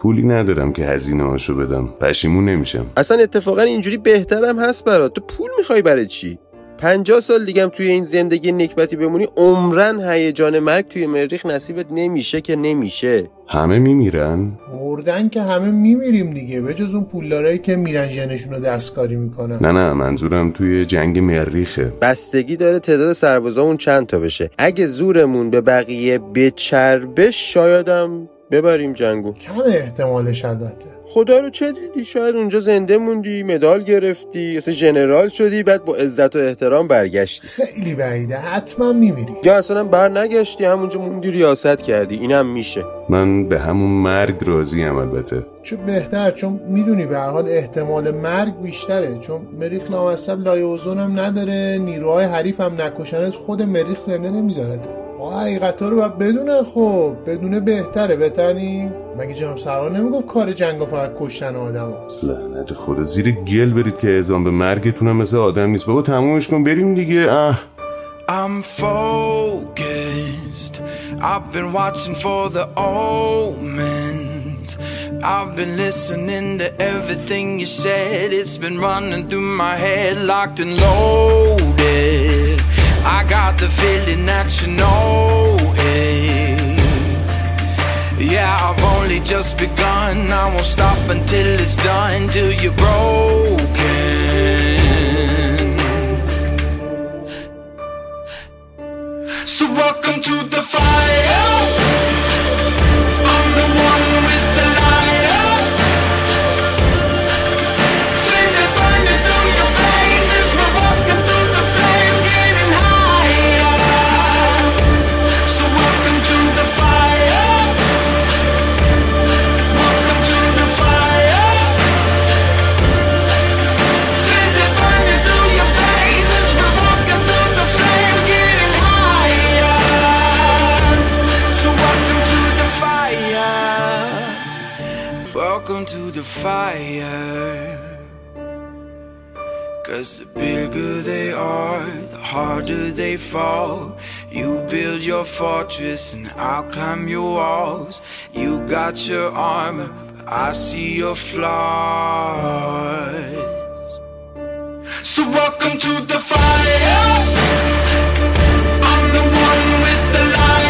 پولی ندارم که هزینه هاشو بدم. پشیمون نمیشم. اصلا اتفاقا اینجوری بهترم هست برات. تو پول می‌خوای برای چی؟ پنجاه سال دیگم توی این زندگی نکبتی بمونی عمرن هیجان مرگ توی مریخ نصیبت نمیشه که نمیشه. همه میمیرن؟ مردن که همه میمیریم دیگه. به جز اون پولدارایی که میرن ژنشون رو دستکاری می‌کنن. نه نه منظورم توی جنگ مریخه. بستگی داره تعداد سربازامون چند تا بشه. اگه زورمون به بقیه بچربه شایدم ببریم جنگو. کم احتمالش البته. خدا رو چه دیدی؟ شاید اونجا زنده موندی مدال گرفتی اصلا ژنرال شدی بعد با عزت و احترام برگشتی. خیلی بعیده حتما میمیری. یا اصلا بر نگشتی همونجا موندی ریاست کردی اینم میشه. من به همون مرگ راضیم البته. چه بهتر چون می‌دونی به هر حال احتمال مرگ بیشتره. چون مریخ لامصب لایه اوزون هم نداره نیروهای حریف هم نکشنت خود مریخ زنده نمیذارده. ما حقیقتا رو باید بدونن خب بدونه بهتره بهتر نی مگه جناب سرور نمی‌گفت کار جنگ فقط کشتن آدم هست لعنت خدا زیر گل برید که اعزام به مرگتون هم مثل آدم نیست بابا تمومش کن بریم دیگه اه I'm focused. I've been watching for the omens. I've been listening to everything you said. It's been running through my head, locked and loaded. I got the feeling that you know it. Yeah, I've only just begun. I won't stop until it's done, till you're broken. So welcome to the fire. I'm the one with fire. Cause the bigger they are, the harder they fall. You build your fortress and I'll climb your walls. You got your armor, but I see your flaws. So welcome to the fire. I'm the one with the light.